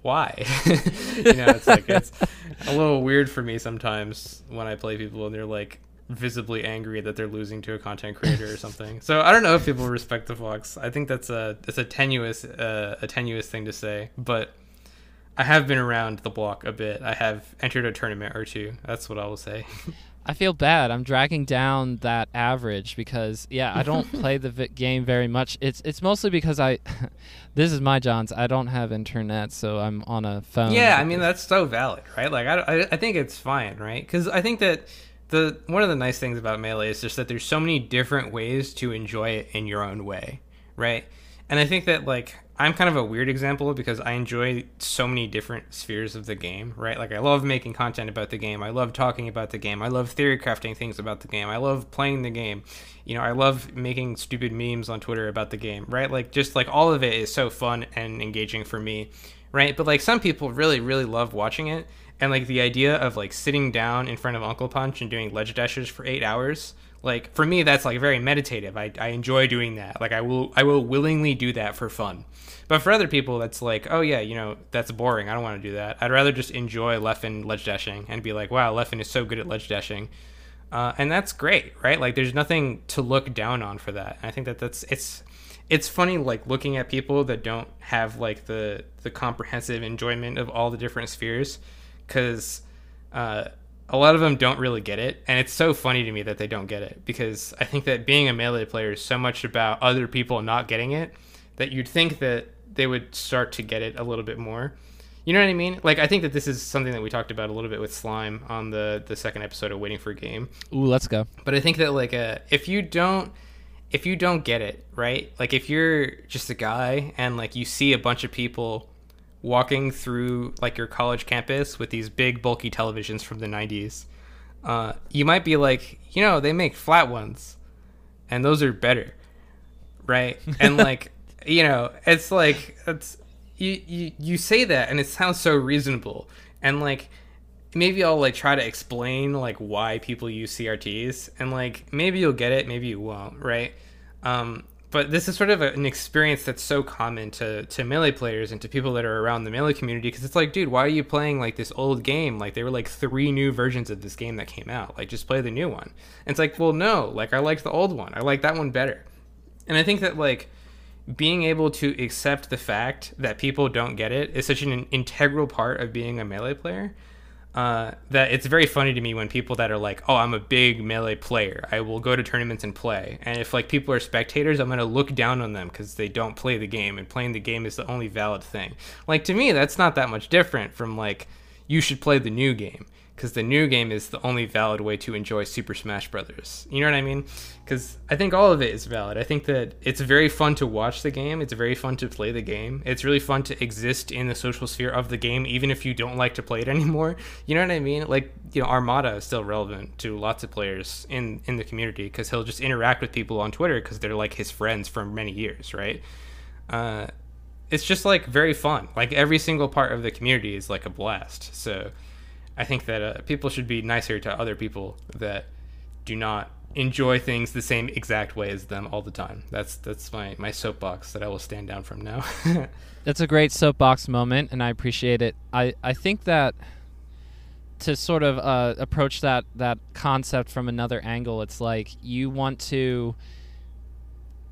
why?" you know, it's like it's a little weird for me sometimes when I play people and they're like, visibly angry that they're losing to a content creator or something. So I don't know if people respect the Fox. I think that's a that's a tenuous uh, a tenuous thing to say, but I have been around the block a bit. I have entered a tournament or two. That's what I will say. I feel bad. I'm dragging down that average because yeah, I don't play the vi- game very much. It's it's mostly because I this is my Johns. I don't have internet, so I'm on a phone. Yeah, I mean that's so valid, right? Like I, I, I think it's fine, right? Because I think that the one of the nice things about melee is just that there's so many different ways to enjoy it in your own way, right? And I think that like I'm kind of a weird example because I enjoy so many different spheres of the game, right? Like I love making content about the game. I love talking about the game. I love theory crafting things about the game. I love playing the game. You know, I love making stupid memes on Twitter about the game, right? Like just like all of it is so fun and engaging for me, right? But like some people really really love watching it and like the idea of like sitting down in front of Uncle Punch and doing ledge dashes for 8 hours like for me that's like very meditative I, I enjoy doing that like i will i will willingly do that for fun but for other people, that's like, oh yeah, you know, that's boring. I don't want to do that. I'd rather just enjoy Leffen ledge dashing and be like, wow, Leffen is so good at ledge dashing, uh, and that's great, right? Like, there's nothing to look down on for that. I think that that's it's it's funny like looking at people that don't have like the the comprehensive enjoyment of all the different spheres because uh, a lot of them don't really get it and it's so funny to me that they don't get it because i think that being a melee player is so much about other people not getting it that you'd think that they would start to get it a little bit more. You know what I mean? Like I think that this is something that we talked about a little bit with slime on the the second episode of Waiting for a Game. Ooh, let's go. But I think that like uh, if you don't if you don't get it right, like if you're just a guy and like you see a bunch of people walking through like your college campus with these big bulky televisions from the 90s, uh, you might be like, you know, they make flat ones, and those are better, right? And like you know, it's like it's you, you you say that and it sounds so reasonable and like maybe I'll like try to explain like why people use CRTs and like maybe you'll get it, maybe you won't, right? Um, but this is sort of a, an experience that's so common to to melee players and to people that are around the melee community because it's like, dude, why are you playing like this old game? Like there were like three new versions of this game that came out. Like just play the new one. And it's like, well, no, like I liked the old one. I like that one better. And I think that like being able to accept the fact that people don't get it is such an integral part of being a melee player uh, that it's very funny to me when people that are like, "Oh, I'm a big melee player. I will go to tournaments and play." And if like people are spectators, I'm gonna look down on them because they don't play the game, and playing the game is the only valid thing. Like to me, that's not that much different from like you should play the new game because the new game is the only valid way to enjoy Super Smash Brothers. You know what I mean? Because I think all of it is valid. I think that it's very fun to watch the game. It's very fun to play the game. It's really fun to exist in the social sphere of the game, even if you don't like to play it anymore. You know what I mean? Like you know, Armada is still relevant to lots of players in in the community because he'll just interact with people on Twitter because they're like his friends for many years, right? Uh, it's just like very fun. Like every single part of the community is like a blast. So I think that uh, people should be nicer to other people that do not enjoy things the same exact way as them all the time. That's that's my my soapbox that I will stand down from now. that's a great soapbox moment, and I appreciate it. I I think that to sort of uh, approach that that concept from another angle, it's like you want to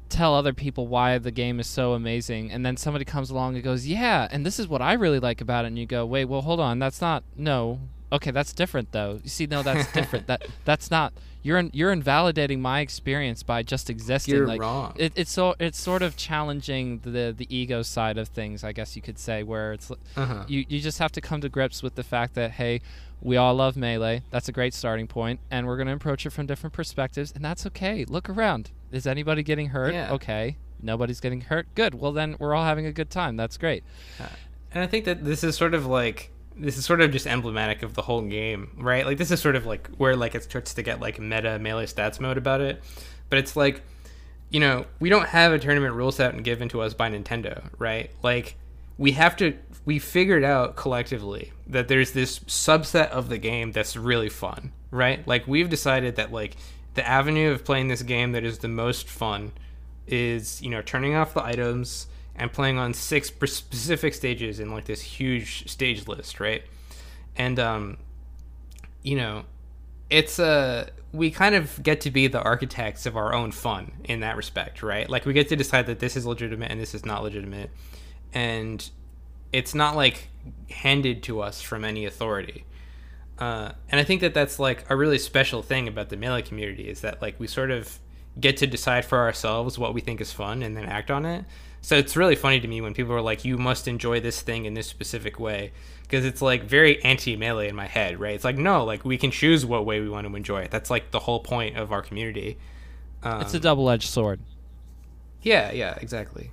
tell other people why the game is so amazing and then somebody comes along and goes yeah and this is what i really like about it and you go wait well hold on that's not no okay, that's different though. You see, no, that's different. that that's not you're in, you're invalidating my experience by just existing. You're like, wrong. It, it's so it's sort of challenging the the ego side of things, I guess you could say, where it's uh-huh. you you just have to come to grips with the fact that hey, we all love melee. That's a great starting point, and we're gonna approach it from different perspectives, and that's okay. Look around. Is anybody getting hurt? Yeah. Okay. Nobody's getting hurt. Good. Well, then we're all having a good time. That's great. Uh, and I think that this is sort of like this is sort of just emblematic of the whole game, right? Like this is sort of like where like it starts to get like meta melee stats mode about it. But it's like, you know, we don't have a tournament rule set and given to us by Nintendo, right? Like we have to we figured out collectively that there's this subset of the game that's really fun, right? Like we've decided that like the avenue of playing this game that is the most fun is, you know, turning off the items and playing on six specific stages in like this huge stage list, right? And um, you know, it's a we kind of get to be the architects of our own fun in that respect, right? Like we get to decide that this is legitimate and this is not legitimate, and it's not like handed to us from any authority. Uh, and I think that that's like a really special thing about the melee community is that like we sort of get to decide for ourselves what we think is fun and then act on it. So it's really funny to me when people are like, "You must enjoy this thing in this specific way," because it's like very anti melee in my head, right? It's like no, like we can choose what way we want to enjoy it. That's like the whole point of our community. Um, it's a double edged sword. Yeah, yeah, exactly.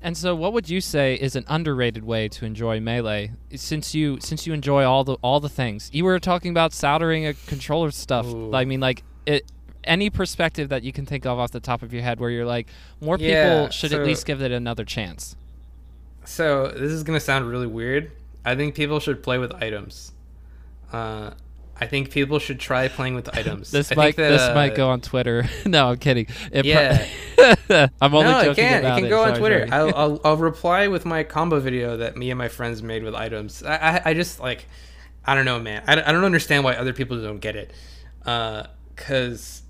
And so, what would you say is an underrated way to enjoy melee? Since you since you enjoy all the all the things you were talking about soldering a controller stuff. Ooh. I mean, like it. Any perspective that you can think of off the top of your head, where you're like, more yeah, people should so, at least give it another chance. So this is gonna sound really weird. I think people should play with items. Uh, I think people should try playing with items. this I might that, this uh, might go on Twitter. no, I'm kidding. It yeah, pro- I'm only no, joking it can. about it. can go on Twitter. I'll, I'll, I'll reply with my combo video that me and my friends made with items. I I, I just like I don't know, man. I, I don't understand why other people don't get it. Uh, cause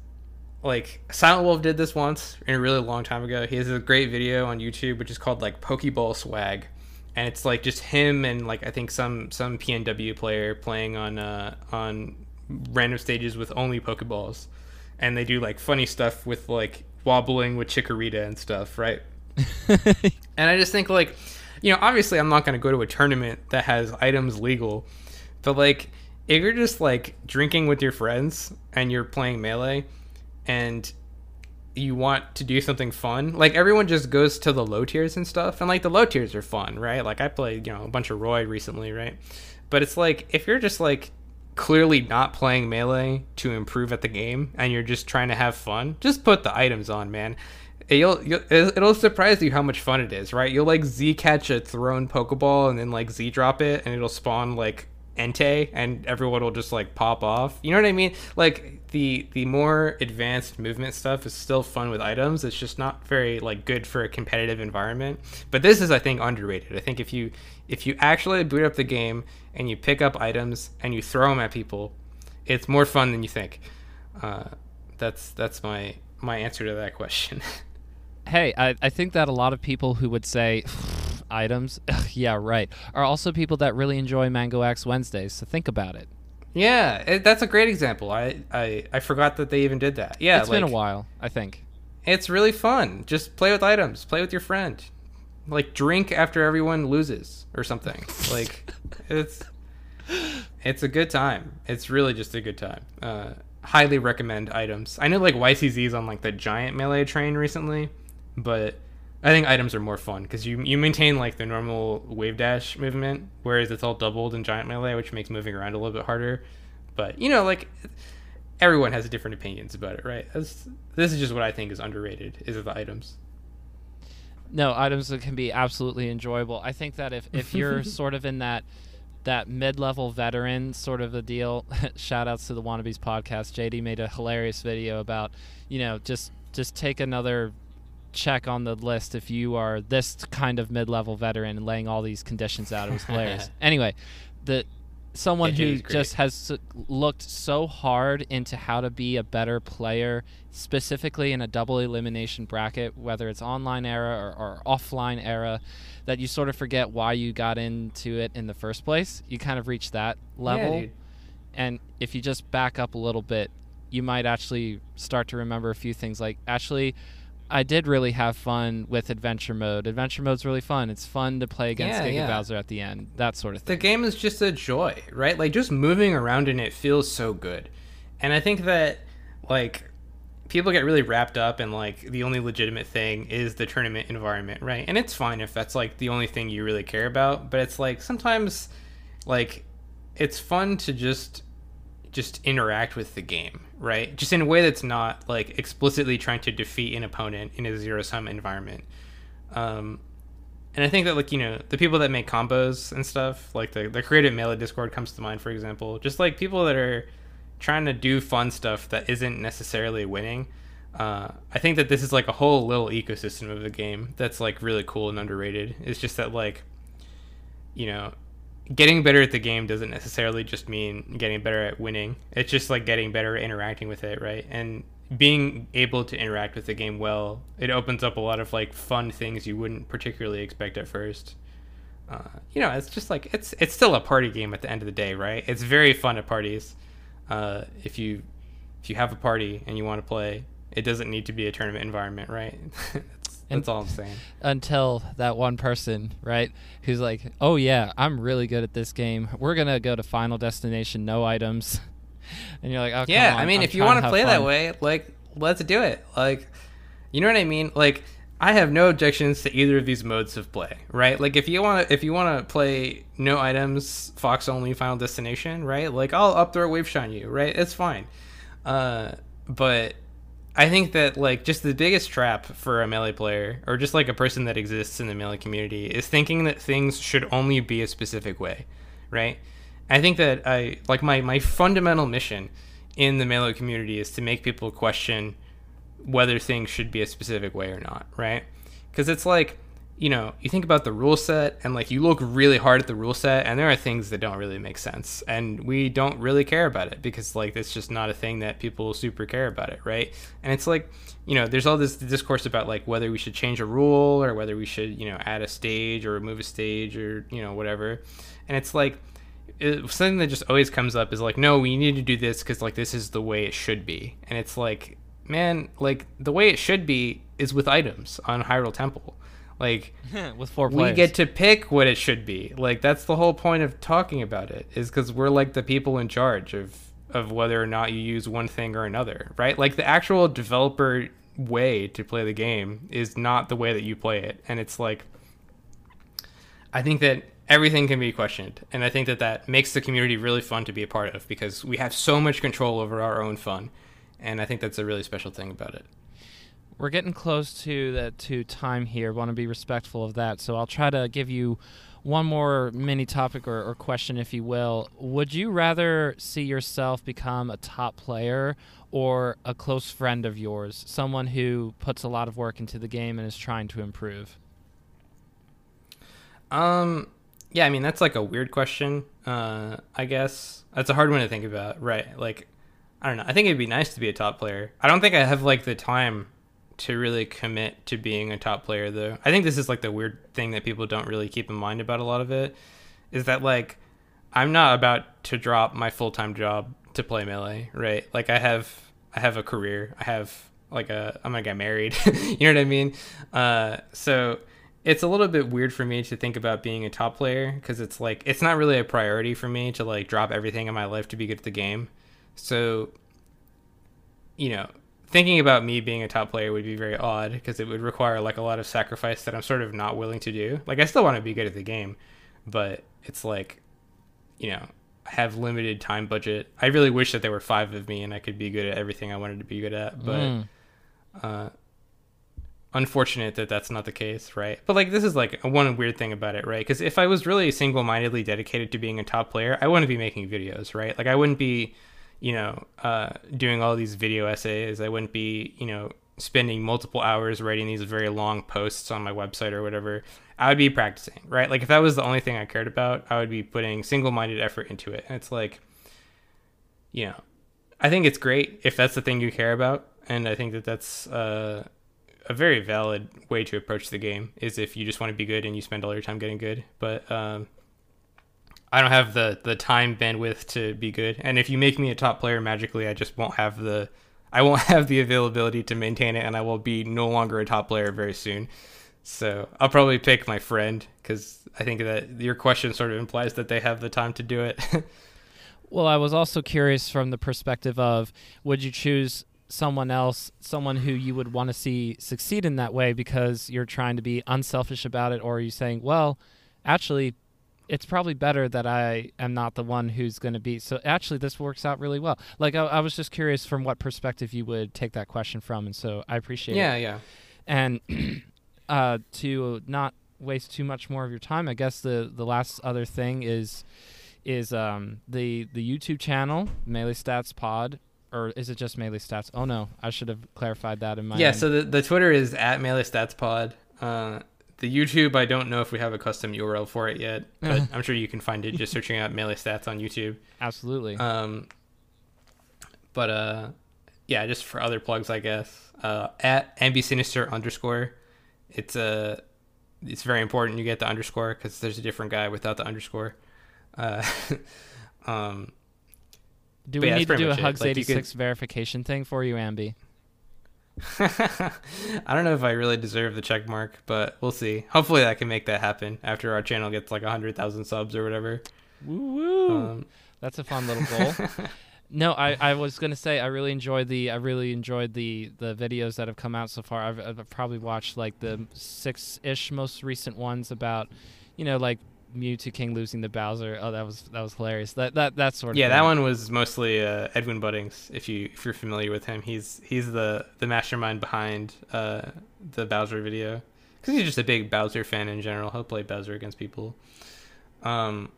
like Silent Wolf did this once in a really long time ago. He has a great video on YouTube which is called like Pokeball Swag and it's like just him and like I think some some PNW player playing on uh, on random stages with only Pokeballs, and they do like funny stuff with like wobbling with Chikorita and stuff, right? and I just think like, you know, obviously I'm not gonna go to a tournament that has items legal, but like if you're just like drinking with your friends and you're playing melee, and you want to do something fun, like everyone just goes to the low tiers and stuff, and like the low tiers are fun, right? Like I played, you know, a bunch of Roy recently, right? But it's like if you're just like clearly not playing melee to improve at the game and you're just trying to have fun, just put the items on, man. You'll, you'll it'll surprise you how much fun it is, right? You'll like Z catch a thrown Pokeball and then like Z drop it, and it'll spawn like Entei and everyone will just like pop off. You know what I mean? Like the the more advanced movement stuff is still fun with items. It's just not very like good for a competitive environment. But this is I think underrated. I think if you if you actually boot up the game and you pick up items and you throw them at people, it's more fun than you think. Uh, that's that's my my answer to that question. hey, I, I think that a lot of people who would say items, yeah, right, are also people that really enjoy Mango X Wednesdays. So think about it. Yeah, it, that's a great example. I, I I forgot that they even did that. Yeah, it's like, been a while. I think it's really fun. Just play with items. Play with your friend. Like drink after everyone loses or something. like it's it's a good time. It's really just a good time. Uh, highly recommend items. I know like YCZ's on like the giant melee train recently, but I think items are more fun because you you maintain like the normal wave dash movement, whereas it's all doubled in giant melee, which makes moving around a little bit harder. But you know, like everyone has different opinions about it, right? That's, this is just what I think is underrated: is the items. No, items that can be absolutely enjoyable. I think that if if you're sort of in that that mid-level veteran sort of a deal, shout outs to the Wannabes podcast. JD made a hilarious video about you know just just take another check on the list if you are this kind of mid-level veteran and laying all these conditions out. It was hilarious. anyway, the someone yeah, who just has looked so hard into how to be a better player, specifically in a double elimination bracket, whether it's online era or, or offline era, that you sort of forget why you got into it in the first place. You kind of reach that level. Yeah, and if you just back up a little bit, you might actually start to remember a few things like actually I did really have fun with adventure mode. Adventure mode's really fun. It's fun to play against yeah, Giga yeah. Bowser at the end. That sort of thing. The game is just a joy, right? Like just moving around in it feels so good. And I think that like people get really wrapped up in like the only legitimate thing is the tournament environment, right? And it's fine if that's like the only thing you really care about, but it's like sometimes like it's fun to just just interact with the game, right? Just in a way that's not like explicitly trying to defeat an opponent in a zero sum environment. Um, and I think that like you know the people that make combos and stuff, like the the creative melee Discord comes to mind, for example. Just like people that are trying to do fun stuff that isn't necessarily winning. Uh, I think that this is like a whole little ecosystem of the game that's like really cool and underrated. It's just that like, you know, getting better at the game doesn't necessarily just mean getting better at winning. It's just like getting better at interacting with it, right? And being able to interact with the game well, it opens up a lot of like fun things you wouldn't particularly expect at first. Uh, you know, it's just like it's it's still a party game at the end of the day, right? It's very fun at parties. Uh, if you if you have a party and you want to play, it doesn't need to be a tournament environment, right? that's, all I'm saying. Until that one person, right, who's like, "Oh yeah, I'm really good at this game. We're gonna go to Final Destination, no items." and you're like, "Oh yeah." on, I mean, I'm if you want to play that way, like let's do it. Like, you know what I mean? Like, I have no objections to either of these modes of play, right? Like, if you want to, if you want to play no items, Fox only, Final Destination, right? Like, I'll up throw wave shine you, right? It's fine. Uh, but I think that like just the biggest trap for a melee player or just like a person that exists in the melee community is thinking that things should only be a specific way, right? I think that I like my my fundamental mission in the melee community is to make people question whether things should be a specific way or not, right? Because it's like, you know, you think about the rule set and like you look really hard at the rule set and there are things that don't really make sense and we don't really care about it because like it's just not a thing that people super care about it, right? And it's like, you know, there's all this discourse about like whether we should change a rule or whether we should, you know, add a stage or remove a stage or, you know, whatever. And it's like it, something that just always comes up is like, no, we need to do this because like this is the way it should be, and it's like, man, like the way it should be is with items on Hyrule Temple, like with four we get to pick what it should be. Like that's the whole point of talking about it is because we're like the people in charge of of whether or not you use one thing or another, right? Like the actual developer way to play the game is not the way that you play it, and it's like I think that everything can be questioned, and I think that that makes the community really fun to be a part of because we have so much control over our own fun, and I think that's a really special thing about it. We're getting close to the to time here. Want to be respectful of that, so I'll try to give you one more mini topic or, or question, if you will. Would you rather see yourself become a top player or a close friend of yours, someone who puts a lot of work into the game and is trying to improve? Um, yeah, I mean that's like a weird question. Uh, I guess that's a hard one to think about, right? Like, I don't know. I think it'd be nice to be a top player. I don't think I have like the time to really commit to being a top player though. I think this is like the weird thing that people don't really keep in mind about a lot of it is that like I'm not about to drop my full-time job to play melee, right? Like I have I have a career. I have like a I'm to get married. you know what I mean? Uh so it's a little bit weird for me to think about being a top player because it's like it's not really a priority for me to like drop everything in my life to be good at the game. So, you know, thinking about me being a top player would be very odd because it would require like a lot of sacrifice that I'm sort of not willing to do. Like I still want to be good at the game, but it's like, you know, I have limited time budget. I really wish that there were five of me and I could be good at everything I wanted to be good at, but. Mm. Uh, unfortunate that that's not the case, right? But like this is like one weird thing about it, right? Because if I was really single-mindedly dedicated to being a top player, I wouldn't be making videos, right? Like I wouldn't be, you know, uh, doing all these video essays. I wouldn't be, you know, spending multiple hours writing these very long posts on my website or whatever. I would be practicing, right? Like if that was the only thing I cared about, I would be putting single-minded effort into it. And it's like, you know, I think it's great if that's the thing you care about, and I think that that's uh, a very valid way to approach the game. Is if you just want to be good and you spend all your time getting good. But um, I don't have the the time bandwidth to be good, and if you make me a top player magically, I just won't have the I won't have the availability to maintain it, and I will be no longer a top player very soon. So I'll probably pick my friend because I think that your question sort of implies that they have the time to do it. Well, I was also curious from the perspective of would you choose someone else, someone who you would want to see succeed in that way because you're trying to be unselfish about it, or are you saying, well, actually, it's probably better that I am not the one who's going to be. So actually, this works out really well. Like I, I was just curious from what perspective you would take that question from, and so I appreciate it. yeah, yeah. And uh, to not waste too much more of your time, I guess the the last other thing is is um, the the YouTube channel Melee Stats Pod, or is it just Melee Stats? Oh no, I should have clarified that in my yeah end. so the, the twitter is at melee stats pod uh, the YouTube, I don't know if we have a custom URL for it yet, but I'm sure you can find it just searching out melee stats on YouTube. Absolutely. Um, but uh, yeah, just for other plugs, I guess. Uh, at ambi sinister underscore, it's uh, it's very important you get the underscore because there's a different guy without the underscore. Uh, um, do we yeah, need to do a much it. Hugs Like, you could- 86 verification thing for you, Ambi? I don't know if I really deserve the check mark, but we'll see. Hopefully, I can make that happen after our channel gets like hundred thousand subs or whatever. Woo woo. Um, That's a fun little goal. No, I, I was gonna say I really enjoyed the I really enjoyed the the videos that have come out so far. I've, I've probably watched like the six ish most recent ones about, you know, like Mew2King losing the Bowser. Oh, that was that was hilarious. That that that sort of yeah, thing. that one was mostly uh, Edwin Buddings. If you if you're familiar with him, he's he's the the mastermind behind uh, the Bowser video because he's just a big Bowser fan in general. He'll play Bowser against people. Um,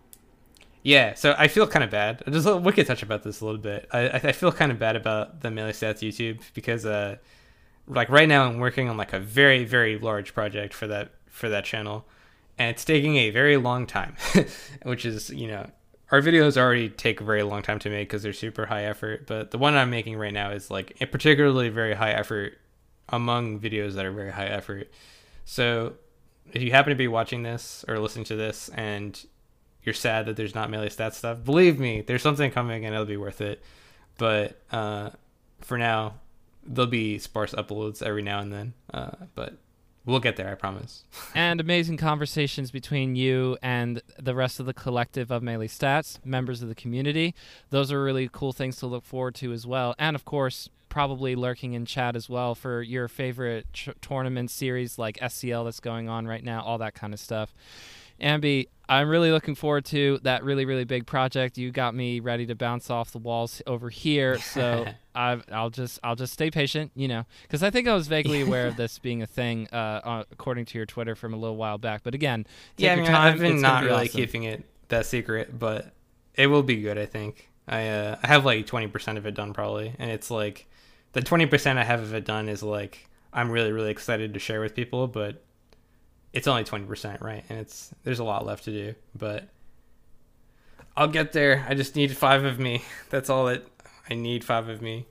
yeah, so I feel kind of bad. Just a- we could touch about this a little bit. I I I feel kind of bad about the melee stats YouTube because uh, like right now I'm working on like a very very large project for that for that channel, and it's taking a very long time, which is you know our videos already take a very long time to make because they're super high effort. But the one I'm making right now is like particularly very high effort among videos that are very high effort. So if you happen to be watching this or listening to this and you're sad that there's not melee stats stuff, believe me, there's something coming and it'll be worth it. But uh, for now, there'll be sparse uploads every now and then. Uh, but we'll get there, I promise. and amazing conversations between you and the rest of the collective of Melee Stats, members of the community. Those are really cool things to look forward to as well. And of course, probably lurking in chat as well for your favorite ch- tournament series like SCL that's going on right now, all that kind of stuff. Ambi, I'm really looking forward to that really, really big project. You got me ready to bounce off the walls over here, so I've, I'll just I'll just stay patient, you know, because I think I was vaguely aware of this being a thing, uh, uh, according to your Twitter from a little while back. But again, take yeah, I your mean, time. I've been not be really awesome. keeping it that secret, but it will be good. I think I uh, I have like twenty percent of it done probably, and it's like the twenty percent I have of it done is like I'm really really excited to share with people, but it's only twenty percent, right? And it's there's a lot left to do, but I'll get there. I just need five of me. That's all it. I need five of me.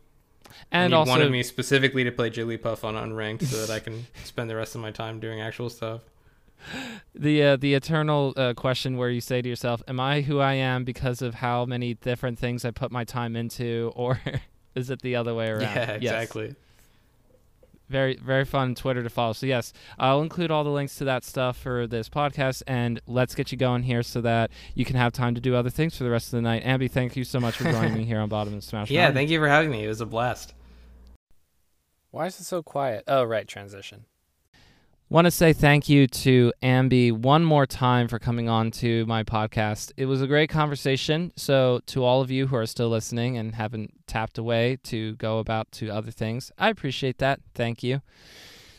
And also, one of me specifically to play Jigglypuff on unranked, so that I can spend the rest of my time doing actual stuff. the uh, the eternal uh, question where you say to yourself, "Am I who I am because of how many different things I put my time into, or is it the other way around?" Yeah, Yes. Exactly. very very fun Twitter to follow. So yes, I'll include all the links to that stuff for this podcast, and let's get you going here so that you can have time to do other things for the rest of the night. Ambi, thank you so much for joining me here on Bottom of Smash. Yeah, Mountain. thank you for having me. It was a blast. Why is it so quiet? Oh, right, transition. Want to say thank you to Ambi one more time for coming on to my podcast. It was a great conversation. So, to all of you who are still listening and haven't tapped away to go about to other things, I appreciate that. Thank you.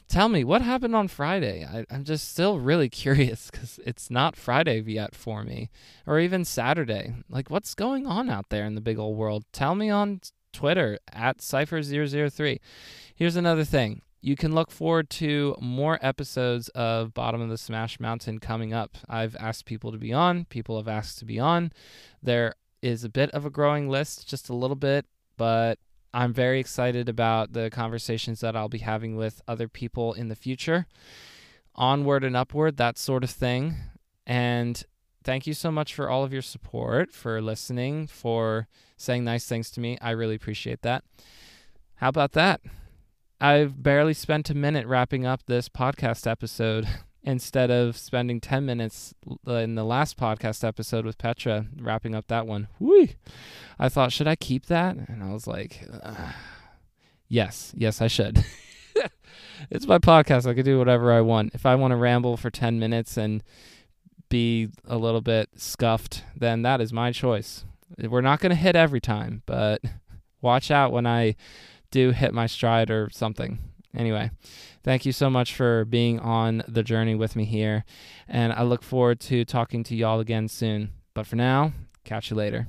Tell me what happened on Friday. I, I'm just still really curious because it's not Friday yet for me, or even Saturday. Like, what's going on out there in the big old world? Tell me on Twitter at Cypher003. Here's another thing you can look forward to more episodes of Bottom of the Smash Mountain coming up. I've asked people to be on, people have asked to be on. There is a bit of a growing list, just a little bit, but I'm very excited about the conversations that I'll be having with other people in the future. Onward and upward, that sort of thing. And thank you so much for all of your support, for listening, for saying nice things to me. I really appreciate that. How about that? I've barely spent a minute wrapping up this podcast episode instead of spending 10 minutes uh, in the last podcast episode with Petra wrapping up that one. Whee! I thought, should I keep that? And I was like, "Ugh. yes, yes, I should. it's my podcast. I can do whatever I want. If I want to ramble for 10 minutes and be a little bit scuffed, then that is my choice. We're not going to hit every time, but watch out when I do hit my stride or something. Anyway, thank you so much for being on the journey with me here. And I look forward to talking to y'all again soon. But for now, catch you later.